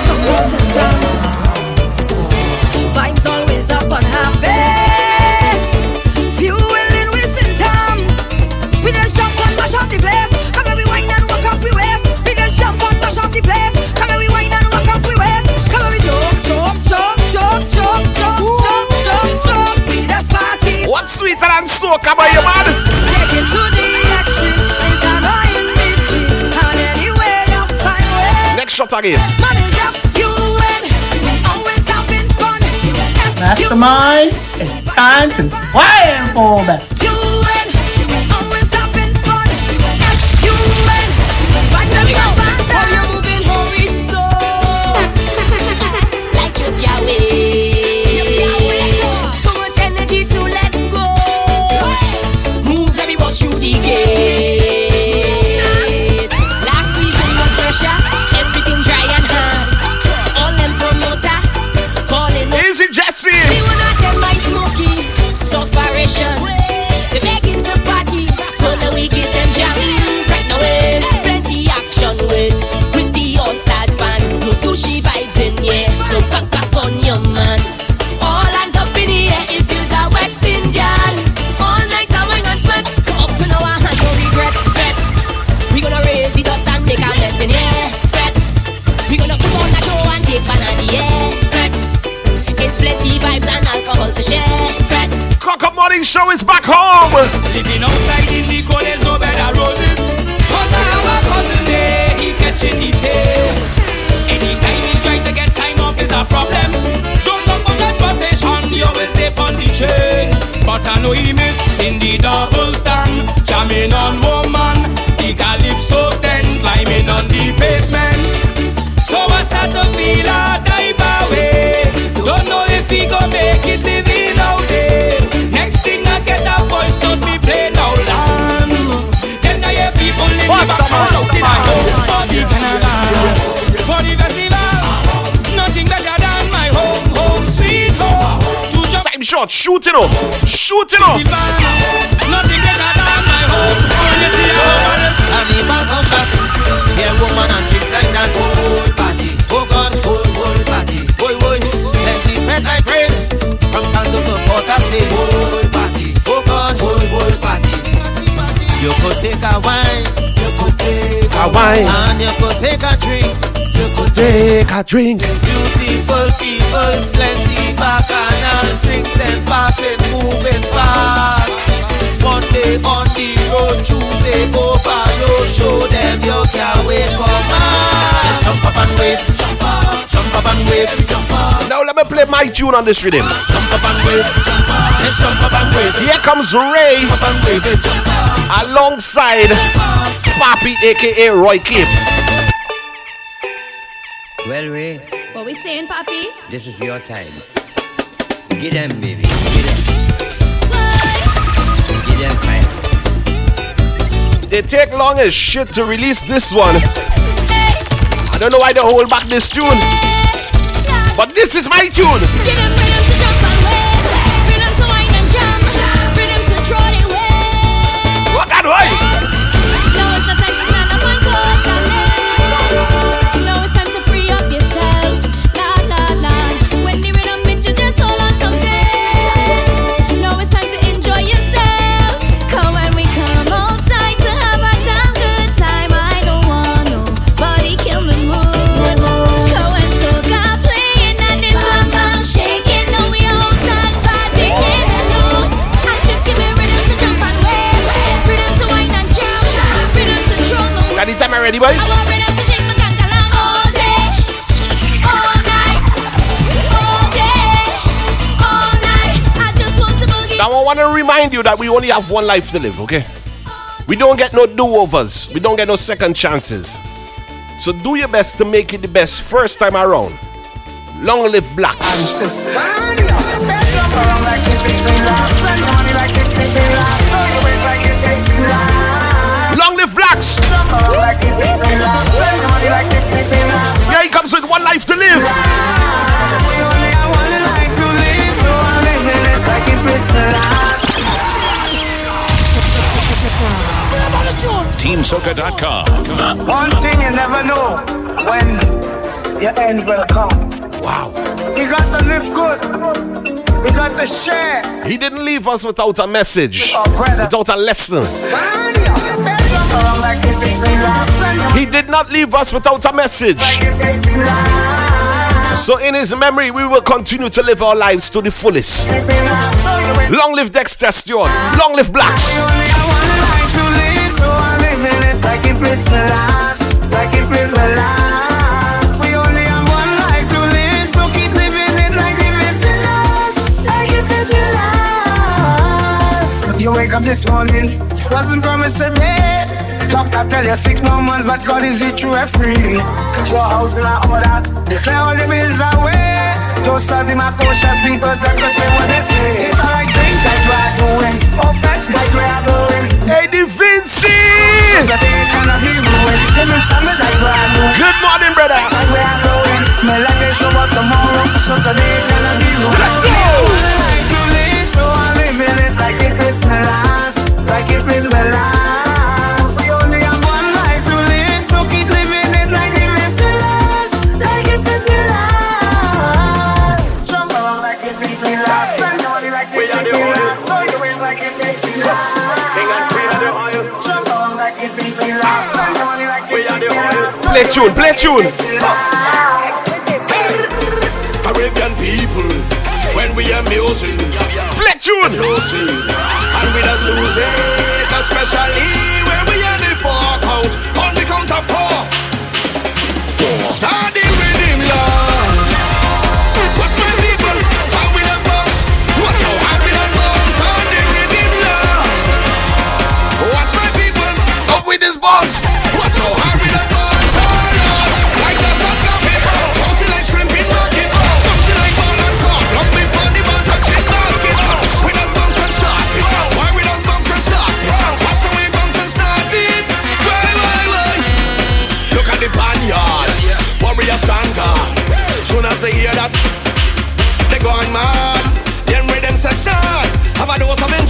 Come out vibes always up and happy. Fueling with symptoms. We just jump and mash up the place. Come and we and walk up we waist. We just jump and mash up the place. Come and we and walk up we waist. Come and we jump, jump, jump, jump, jump, jump, jump, jump, jump. We just party. What's sweeter than soca by you, man? again. Mastermind, it's time to fly and. Morning Show is back home. Living outside in the cold, there's no bed of roses. Cause I have a cousin there, he catching the tail. Anytime he try to get time off is a problem. Don't talk about transportation, he always on the. But I know he miss in the double stand, jamming on shot, shooting up, shooting up. Nothing better than my home. When you see a And I come back, hear woman and like that. Whole party, oh God, whole whole party. Boy, boy, let the fed like rain from Santo to Port of Spain. Whole party, oh God, whole whole party. You could take a wine, you could take A wine. and you could take a drink. You could Take a drink. Beautiful people, plenty bacchanal drinks and passing, moving fast. Monday on the road, Tuesday over road, show them you can't wait for más. Just jump up and wave, jump up, jump up and wave, jump up, Now let me play my tune on this rhythm. jump up and wave, jump up, just jump up and wave, Here comes Ray jump up and wave, jump up. alongside Papi, aka Roy Cape. Well, Ray, What we saying, Papi? this is your time. Get them, baby. Get them. Get them fire. They take long as shit to release this one. I don't know why they hold back this tune. But this is my tune. Get to boogie. Now I want to remind you that we only have one life to live, okay? We don't get no do-overs. We don't get no second chances. So do your best to make it the best first time around. Long live Blaxx. Long live Blaxx. Yeah, he comes with one life to live. Team JeanSoka.com. One thing you never know when your end will come. Wow. You got to live good. We got to share. He didn't leave us without a message, without a lesson. He did not leave us without a message. So, in his memory, we will continue to live our lives to the fullest. Long live Dexter Stewart. Long live Blaxx. You wake up this morning, wasn't promised a day. Doctor tell you sick no months, but God is with you free. Your house in order, declare all the bills away. Those are the my conscious people that can say what they say. If I right thing, that's what I'm doing. Oh, Offense, that's where I'm going. doing. Eddie Vinci! Good morning, brother. Let's go! I like to live, so I'm living it Like if it's my last, like if it's my last tune, play tune. Caribbean people, when we are music, play tune, losing, and we just lose it, especially when we are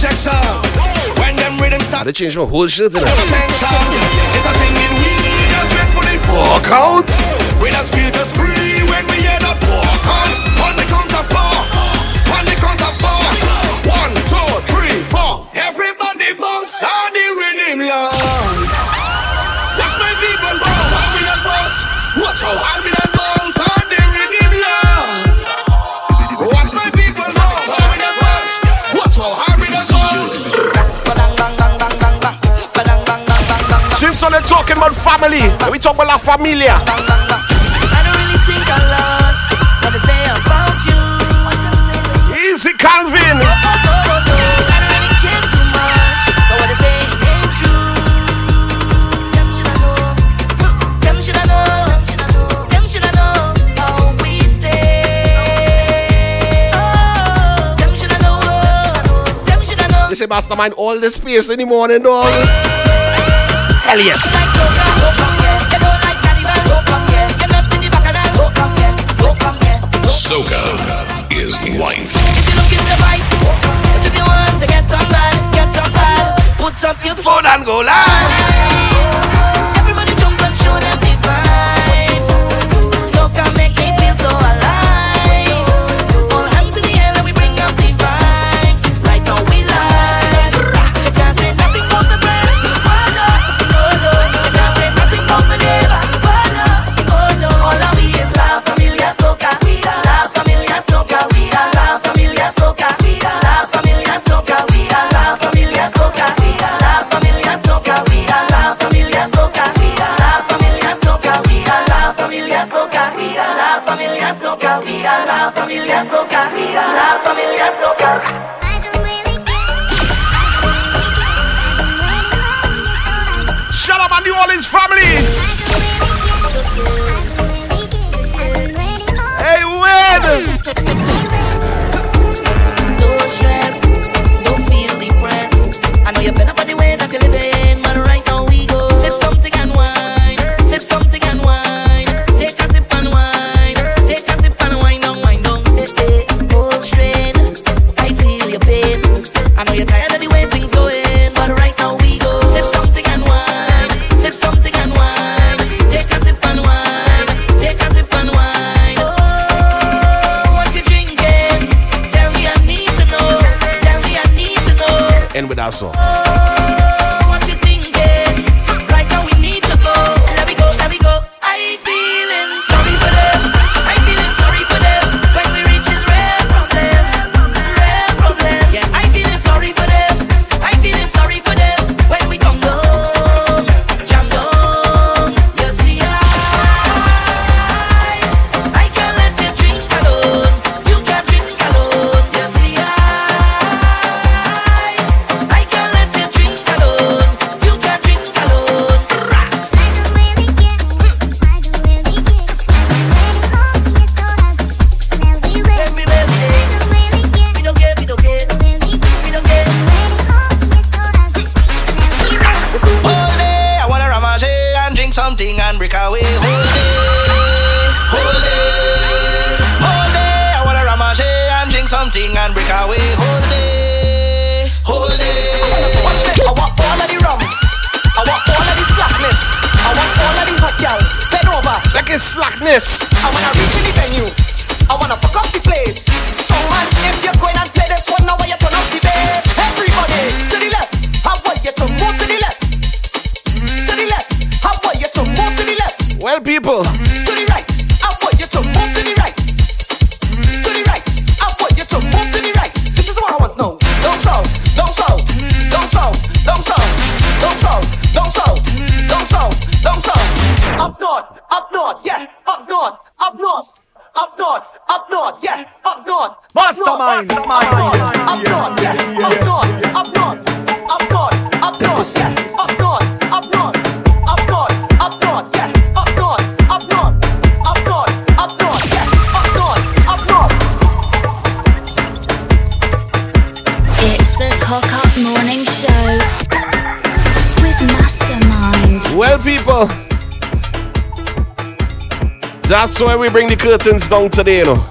a dose of injection. When them rhythm start, I my whole shirt tonight. attention. It's a thing in we just wait for the Walk out. We just feel about family, we talk about la familia. I they. Easy, Calvin. I they. Them shoulda know, them shoulda know, them shoulda know how we stay. Oh, them shoulda know, them shoulda know. You say mastermind all the space in the morning, dog. Hell yes. Soca is life. If you want to get on bad, get on bad. Put up your foot and go live. mira, mira la familia Soca, mira la familia Soca. Shalom my New Orleans family. 说。Slackness. I wanna reach the venue. I wanna fuck up the place. That's why we bring the curtains down today, you know.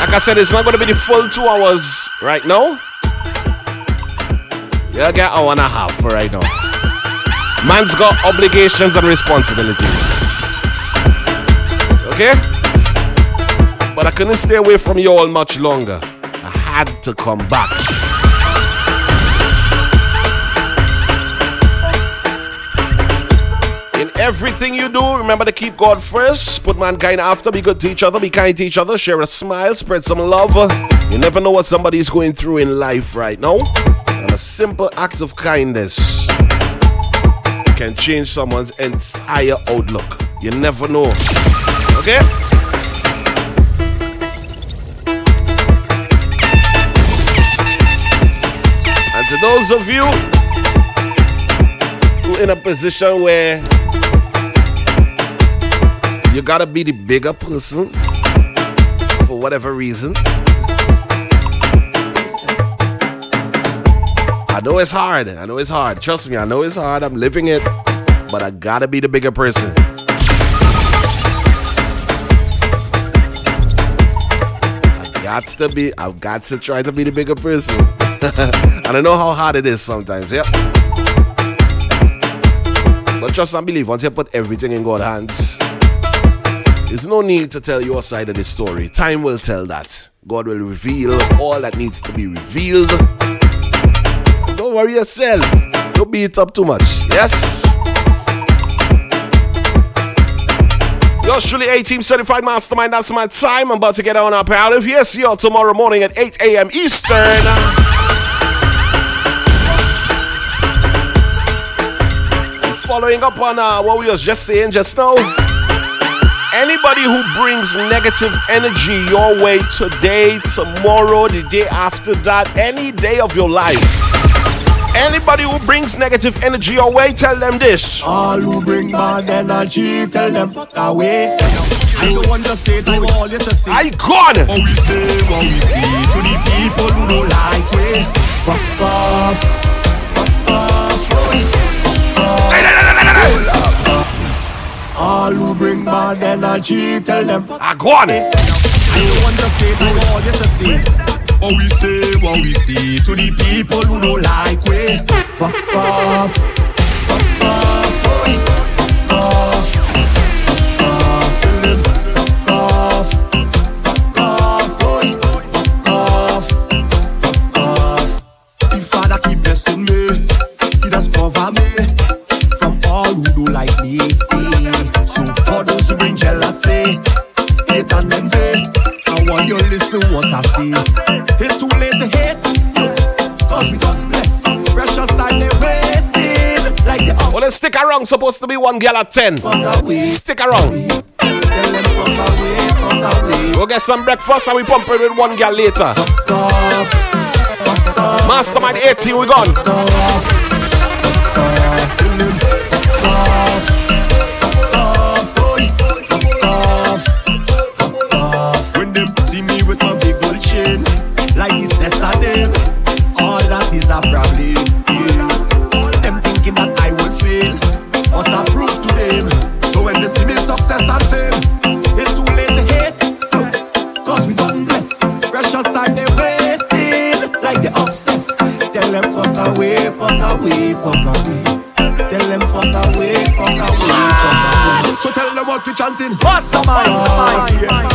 Like I said, it's not going to be the full two hours right now. You get hour and a half for right now. Man's got obligations and responsibilities. Okay? But I couldn't stay away from you all much longer. I had to come back. Everything you do, remember to keep God first, put mankind after, be good to each other, be kind to each other, share a smile, spread some love. You never know what somebody's going through in life right now. And a simple act of kindness can change someone's entire outlook. You never know. Okay? And to those of you who in a position where you gotta be the bigger person for whatever reason. I know it's hard. I know it's hard. Trust me, I know it's hard. I'm living it. But I gotta be the bigger person. I got to be, I've got to try to be the bigger person. I know how hard it is sometimes, yeah. But trust and believe, once you put everything in God's hands, there's no need to tell your side of the story. Time will tell that. God will reveal all that needs to be revealed. Don't worry yourself. Don't beat up too much. Yes? Yours truly, A Team Certified Mastermind. That's my time. I'm about to get on up out of here. See y'all tomorrow morning at 8 a.m. Eastern. Following up on uh, what we was just saying just now. Anybody who brings negative energy your way today, tomorrow, the day after that, any day of your life. Anybody who brings negative energy your way, tell them this. All who bring bad energy, tell them fuck away. I don't want to say to all you to say. I gone. What we say, what we say to the people who don't like we. Fuck off, fuck off, fuck off. All who bring bad energy, tell them I gone. I don't want to say to all you to say. What we say, what we say to the people who don't like we. Fuck off, song supposed to be one girl at 10. Stick around. We'll get some breakfast and we pump it with one girl later. Mastermind 18, we gone. chanting Mastermind.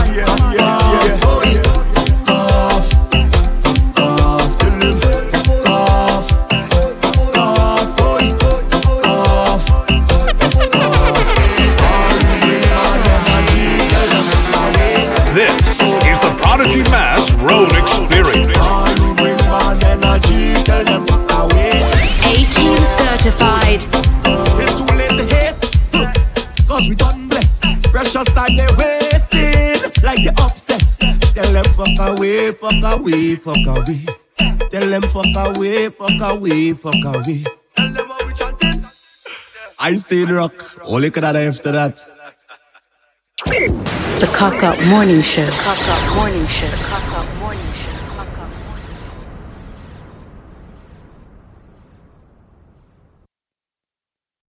away, fuck away. Tell them fuck away, fuck away, fuck away. Tell them how we chanting. I say rock. Only could I after that. The cock up morning show. The cock up morning show.